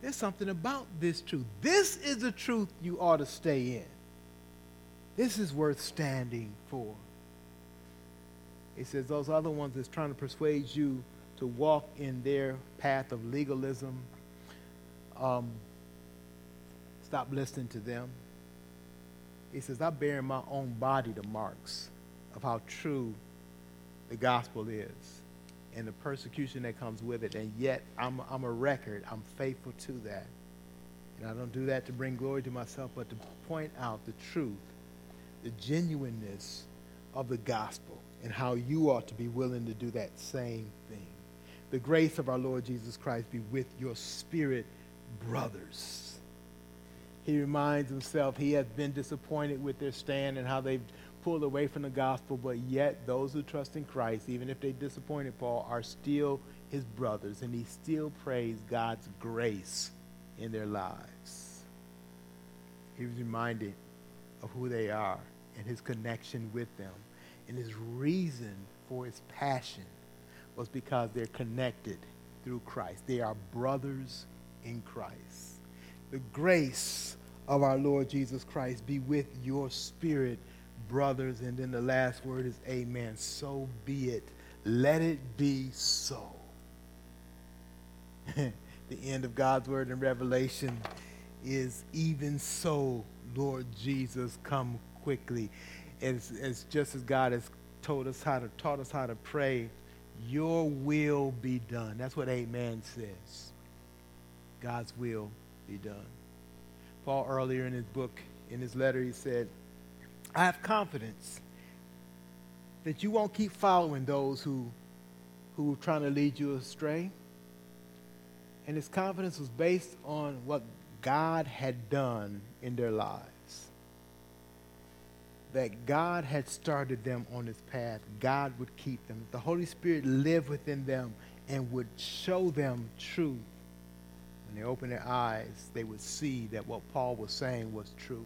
There's something about this truth. This is the truth you ought to stay in. This is worth standing for. He says those other ones that's trying to persuade you to walk in their path of legalism. Um, stop listening to them. He says, I bear in my own body the marks of how true the gospel is and the persecution that comes with it. And yet, I'm, I'm a record. I'm faithful to that. And I don't do that to bring glory to myself, but to point out the truth, the genuineness of the gospel, and how you ought to be willing to do that same thing. The grace of our Lord Jesus Christ be with your spirit, brothers. He reminds himself he has been disappointed with their stand and how they've pulled away from the gospel, but yet those who trust in Christ, even if they disappointed Paul, are still his brothers, and he still prays God's grace in their lives. He was reminded of who they are and his connection with them. And his reason for his passion was because they're connected through Christ. They are brothers in Christ. The grace of our Lord Jesus Christ be with your spirit, brothers. And then the last word is amen. So be it. Let it be so. the end of God's word in Revelation is even so, Lord Jesus, come quickly. It's, it's just as God has told us how to taught us how to pray, your will be done. That's what amen says. God's will be done. Paul earlier in his book, in his letter, he said, I have confidence that you won't keep following those who who are trying to lead you astray. And his confidence was based on what God had done in their lives. That God had started them on this path. God would keep them. The Holy Spirit lived within them and would show them truth. When they opened their eyes, they would see that what Paul was saying was true.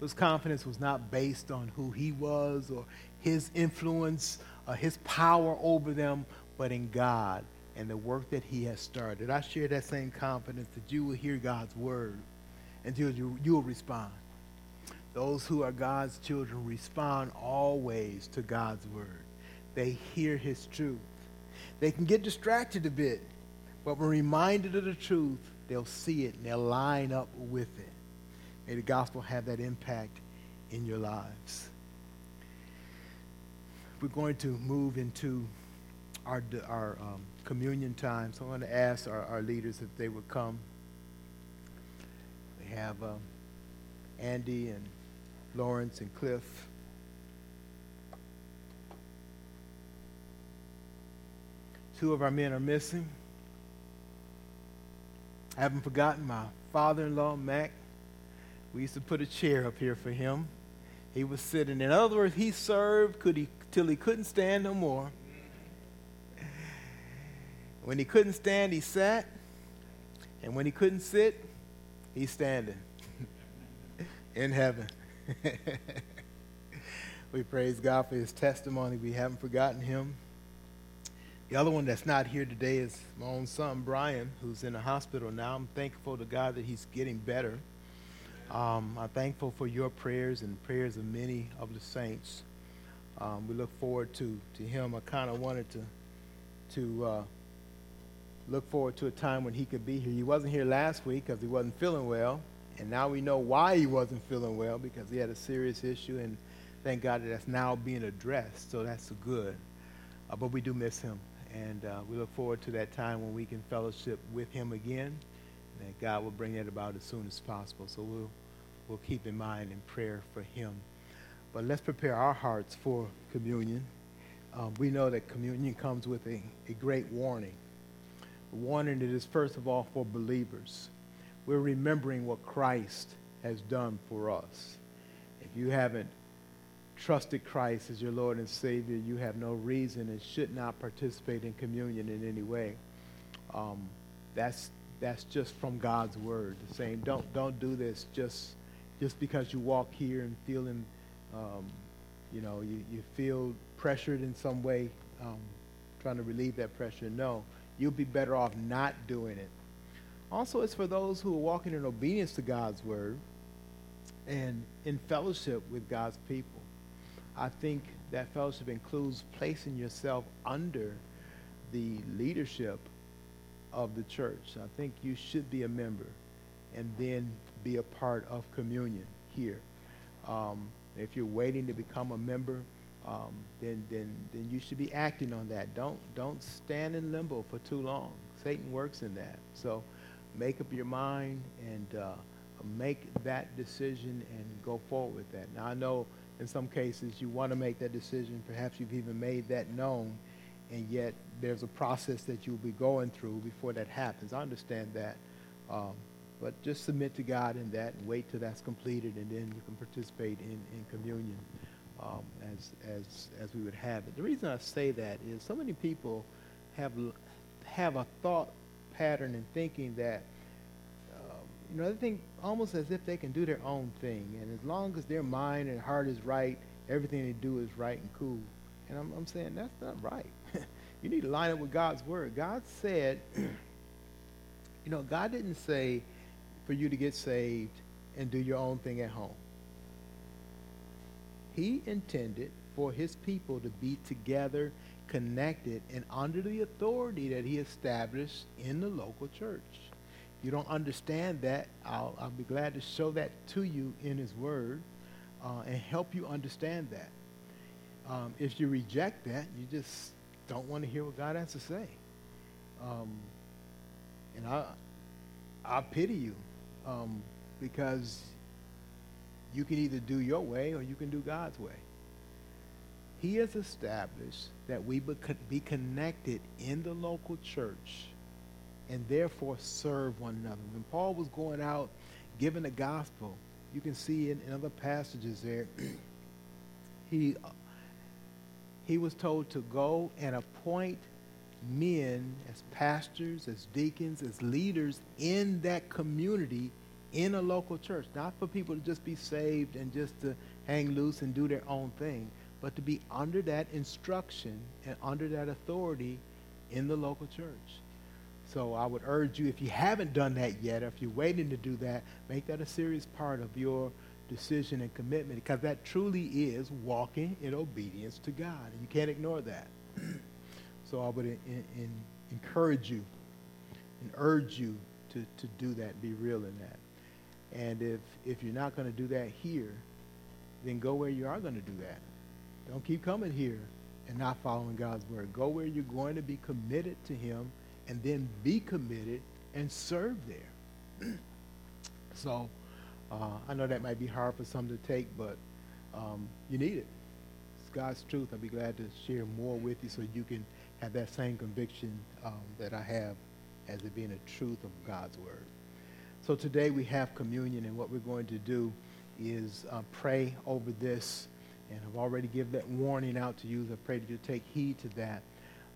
His confidence was not based on who he was or his influence or his power over them, but in God and the work that he has started. I share that same confidence that you will hear God's word and you, you will respond. Those who are God's children respond always to God's word. They hear his truth. They can get distracted a bit, but when reminded of the truth, they'll see it and they'll line up with it. May the gospel have that impact in your lives. We're going to move into our, our um, communion time. So I want to ask our, our leaders if they would come. We have um, Andy and Lawrence and Cliff. Two of our men are missing. I haven't forgotten my father-in-law, Mac. We used to put a chair up here for him. He was sitting. In other words, he served could he, till he couldn't stand no more. When he couldn't stand, he sat. And when he couldn't sit, he's standing in heaven. we praise God for his testimony. We haven't forgotten him. The other one that's not here today is my own son, Brian, who's in the hospital now. I'm thankful to God that he's getting better. Um, I'm thankful for your prayers and prayers of many of the saints. Um, we look forward to, to him. I kind of wanted to, to uh, look forward to a time when he could be here. He wasn't here last week because he wasn't feeling well, and now we know why he wasn't feeling well because he had a serious issue, and thank God that that's now being addressed. So that's good. Uh, but we do miss him, and uh, we look forward to that time when we can fellowship with him again, and that God will bring that about as soon as possible. So we'll we'll keep in mind in prayer for him. But let's prepare our hearts for communion. Um, we know that communion comes with a, a great warning A warning it is first of all for believers. We're remembering what Christ has done for us. If you haven't trusted Christ as your Lord and Savior, you have no reason and should not participate in communion in any way. Um, that's that's just from God's word. Saying don't don't do this just just because you walk here and feeling, um, you know, you, you feel pressured in some way, um, trying to relieve that pressure. No, you'll be better off not doing it. Also, it's for those who are walking in obedience to God's word and in fellowship with God's people. I think that fellowship includes placing yourself under the leadership of the church. I think you should be a member. and then be a part of communion here. Um, if you're waiting to become a member, um, then, then, then you should be acting on that. Don't, don't stand in limbo for too long. Satan works in that. So make up your mind and uh, make that decision and go forward with that. Now, I know in some cases you want to make that decision. Perhaps you've even made that known, and yet there's a process that you'll be going through before that happens. I understand that. Um, but just submit to God in that and wait till that's completed, and then you can participate in, in communion um, as, as, as we would have it. The reason I say that is so many people have, have a thought pattern in thinking that, um, you know, they think almost as if they can do their own thing. And as long as their mind and heart is right, everything they do is right and cool. And I'm, I'm saying that's not right. you need to line up with God's word. God said, you know, God didn't say for you to get saved and do your own thing at home. He intended for his people to be together, connected, and under the authority that he established in the local church. If you don't understand that, I'll, I'll be glad to show that to you in his word uh, and help you understand that. Um, if you reject that, you just don't want to hear what God has to say. Um, and I, I pity you um, because you can either do your way or you can do God's way. He has established that we be connected in the local church and therefore serve one another. When Paul was going out giving the gospel, you can see in, in other passages there, he, he was told to go and appoint men as pastors, as deacons, as leaders in that community in a local church. Not for people to just be saved and just to hang loose and do their own thing, but to be under that instruction and under that authority in the local church. So I would urge you, if you haven't done that yet, or if you're waiting to do that, make that a serious part of your decision and commitment because that truly is walking in obedience to God. And you can't ignore that. So I would in, in, encourage you and urge you to, to do that, be real in that. And if, if you're not going to do that here, then go where you are going to do that. Don't keep coming here and not following God's word. Go where you're going to be committed to him and then be committed and serve there. so uh, I know that might be hard for some to take, but um, you need it. It's God's truth. I'll be glad to share more with you so you can have that same conviction um, that I have as it being a truth of God's word. So today we have communion, and what we're going to do is uh, pray over this. And I've already given that warning out to you. I pray that you take heed to that.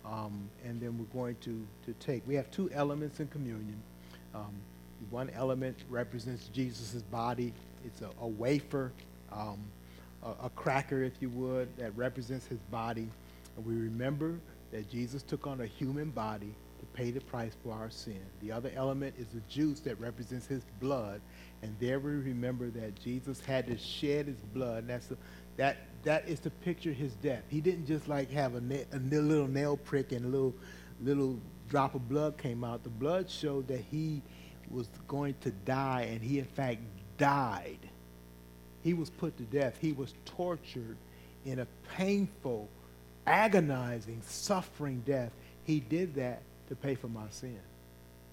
Um, and then we're going to, to take, we have two elements in communion. Um, one element represents Jesus' body. It's a, a wafer, um, a, a cracker, if you would, that represents his body. And we remember that Jesus took on a human body to pay the price for our sin. The other element is the juice that represents his blood. And there we remember that Jesus had to shed his blood. And that's the, that, that is to picture his death. He didn't just like have a, na- a little nail prick and a little, little drop of blood came out. The blood showed that he was going to die, and he in fact died. He was put to death. He was tortured in a painful, agonizing, suffering death. He did that to pay for my sin,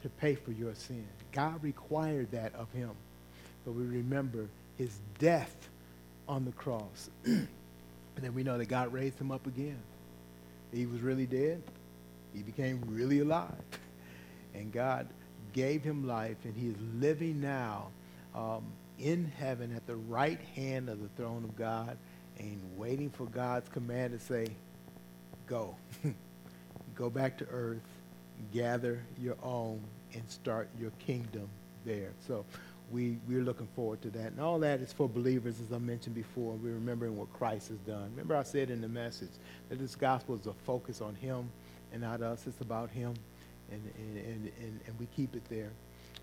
to pay for your sin. God required that of him. But we remember his death on the cross. and then we know that God raised him up again. He was really dead. He became really alive. And God gave him life, and he is living now um, in heaven at the right hand of the throne of God and waiting for God's command to say, go. go back to earth, gather your own, and start your kingdom there. So we, we're looking forward to that. And all that is for believers, as I mentioned before. We're remembering what Christ has done. Remember I said in the message that this gospel is a focus on him and not us. It's about him, and, and, and, and, and we keep it there.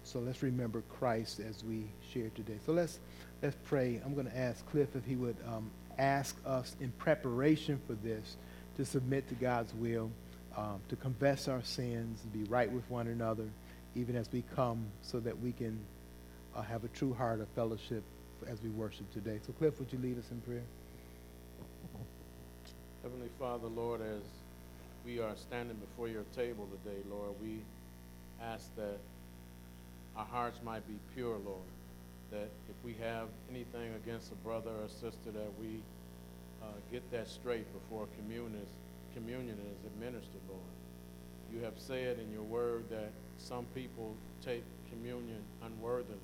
So let's remember Christ as we share today. So let's, let's pray. I'm going to ask Cliff if he would um, ask us in preparation for this to submit to God's will, um, to confess our sins, be right with one another, even as we come, so that we can uh, have a true heart of fellowship as we worship today. So, Cliff, would you lead us in prayer? Heavenly Father, Lord, as we are standing before your table today, Lord, we ask that our hearts might be pure, Lord. That if we have anything against a brother or sister, that we uh, get that straight before communion is, communion is administered, Lord. You have said in your word that some people take communion unworthily,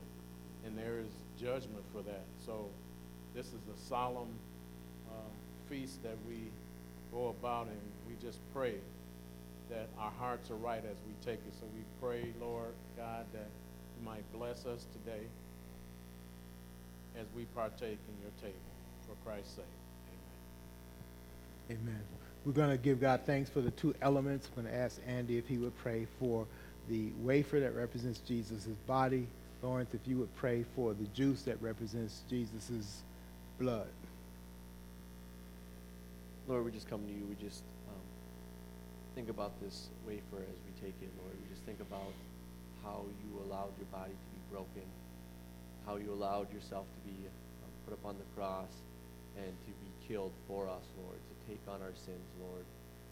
and there is judgment for that. So this is a solemn uh, feast that we go about, and we just pray that our hearts are right as we take it. So we pray, Lord God, that you might bless us today as we partake in your table. For Christ's sake, amen. Amen. We're going to give God thanks for the two elements. I'm going to ask Andy if he would pray for the wafer that represents Jesus' body. Lawrence, if you would pray for the juice that represents Jesus' blood. Lord, we just come to you. We just um, think about this wafer as we take it, Lord. We just think about how you allowed your body to be broken, how you allowed yourself to be um, put upon the cross and to be killed for us, Lord, to take on our sins, Lord,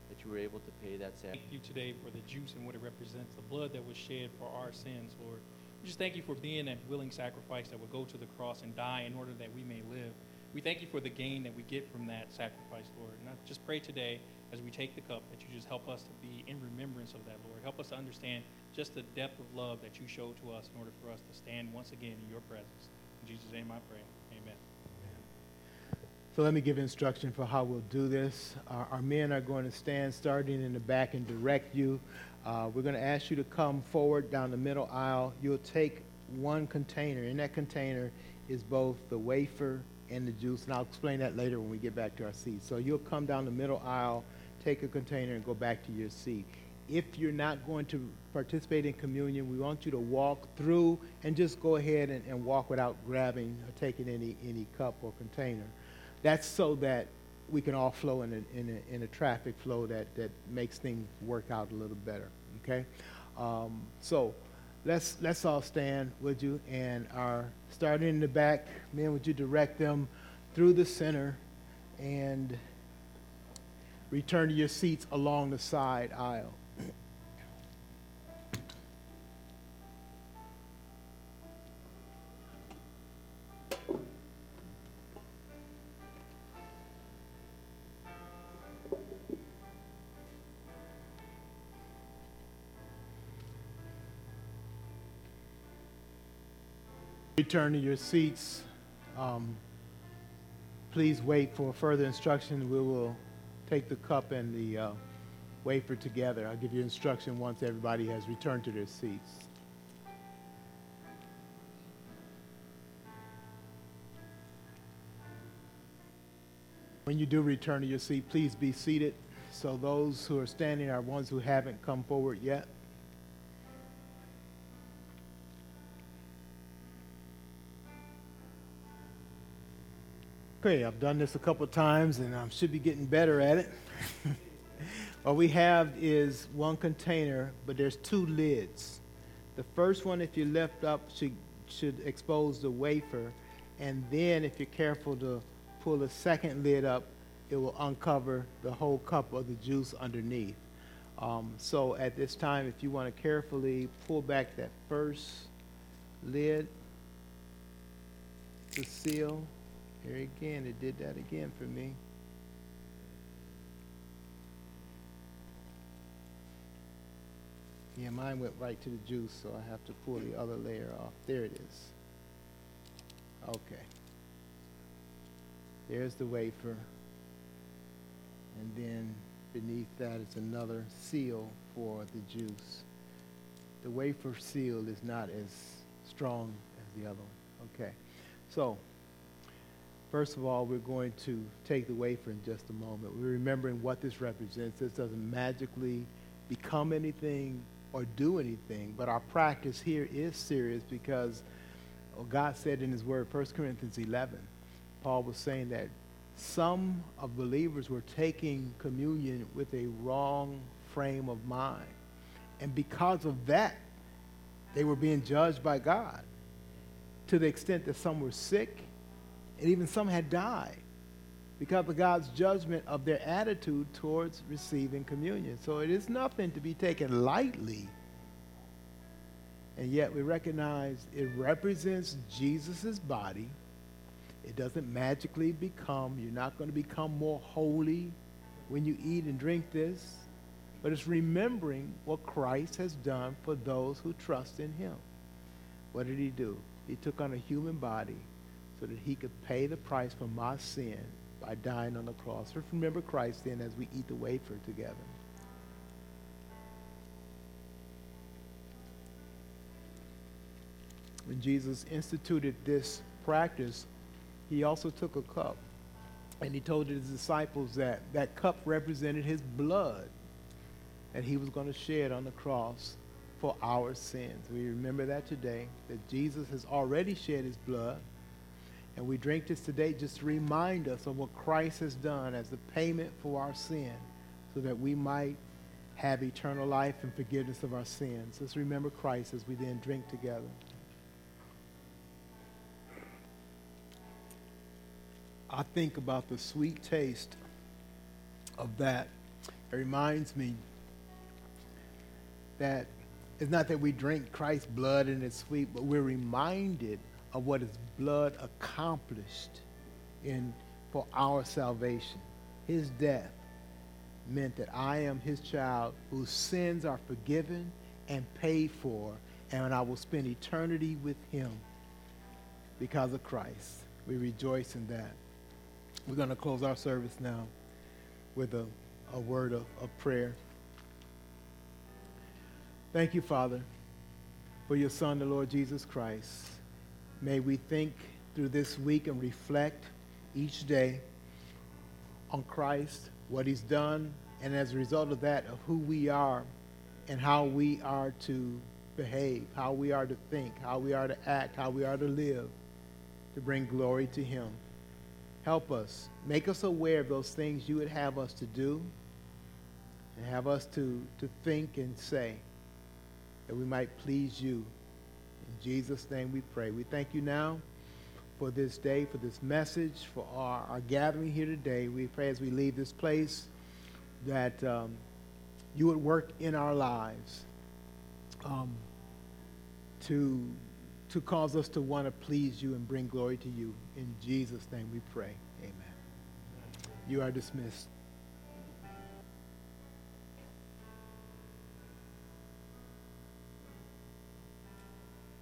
that you were able to pay that sacrifice. Thank you today for the juice and what it represents, the blood that was shed for our sins, Lord. We just thank you for being that willing sacrifice that would go to the cross and die in order that we may live. We thank you for the gain that we get from that sacrifice, Lord. And I just pray today as we take the cup that you just help us to be in remembrance of that, Lord. Help us to understand just the depth of love that you show to us in order for us to stand once again in your presence. In Jesus' name I pray. So let me give instruction for how we'll do this. Uh, our men are going to stand starting in the back and direct you. Uh, we're going to ask you to come forward down the middle aisle. You'll take one container. In that container is both the wafer and the juice, and I'll explain that later when we get back to our seats. So you'll come down the middle aisle, take a container, and go back to your seat. If you're not going to participate in communion, we want you to walk through and just go ahead and, and walk without grabbing or taking any, any cup or container. That's so that we can all flow in a, in a, in a traffic flow that, that makes things work out a little better, okay? Um, so let's, let's all stand, would you? And our, starting in the back, men, would you direct them through the center and return to your seats along the side aisle. Return to your seats. Um, please wait for further instruction. We will take the cup and the uh, wafer together. I'll give you instruction once everybody has returned to their seats. When you do return to your seat, please be seated. So those who are standing are ones who haven't come forward yet. I've done this a couple times and I should be getting better at it. what we have is one container, but there's two lids. The first one, if you lift up, should, should expose the wafer. And then, if you're careful to pull the second lid up, it will uncover the whole cup of the juice underneath. Um, so at this time, if you want to carefully pull back that first lid, the seal, here again, it did that again for me. Yeah, mine went right to the juice, so I have to pull the other layer off. There it is. Okay. There's the wafer. And then beneath that is another seal for the juice. The wafer seal is not as strong as the other one. Okay. So, First of all, we're going to take the wafer in just a moment. We're remembering what this represents. This doesn't magically become anything or do anything, but our practice here is serious because oh, God said in his word, 1 Corinthians 11, Paul was saying that some of believers were taking communion with a wrong frame of mind. And because of that, they were being judged by God. to the extent that some were sick, and even some had died because of God's judgment of their attitude towards receiving communion. So it is nothing to be taken lightly. And yet we recognize it represents Jesus' body. It doesn't magically become, you're not going to become more holy when you eat and drink this, but it's remembering what Christ has done for those who trust in him. What did he do? He took on a human body so that he could pay the price for my sin by dying on the cross. Let's remember Christ then as we eat the wafer together. When Jesus instituted this practice, he also took a cup and he told his disciples that that cup represented his blood and he was going to shed on the cross for our sins. We remember that today, that Jesus has already shed his blood. And we drink this today just to remind us of what Christ has done as the payment for our sin so that we might have eternal life and forgiveness of our sins. Let's remember Christ as we then drink together. I think about the sweet taste of that. It reminds me that it's not that we drink Christ's blood and it's sweet, but we're reminded of what his blood accomplished in for our salvation. His death meant that I am his child whose sins are forgiven and paid for, and I will spend eternity with him because of Christ. We rejoice in that. We're going to close our service now with a, a word of, of prayer. Thank you, Father, for your Son, the Lord Jesus Christ. May we think through this week and reflect each day on Christ, what he's done, and as a result of that, of who we are and how we are to behave, how we are to think, how we are to act, how we are to live to bring glory to him. Help us. Make us aware of those things you would have us to do and have us to, to think and say that we might please you. Jesus' name we pray. We thank you now for this day, for this message, for our, our gathering here today. We pray as we leave this place that um, you would work in our lives um, to, to cause us to want to please you and bring glory to you. In Jesus' name we pray. Amen. You are dismissed.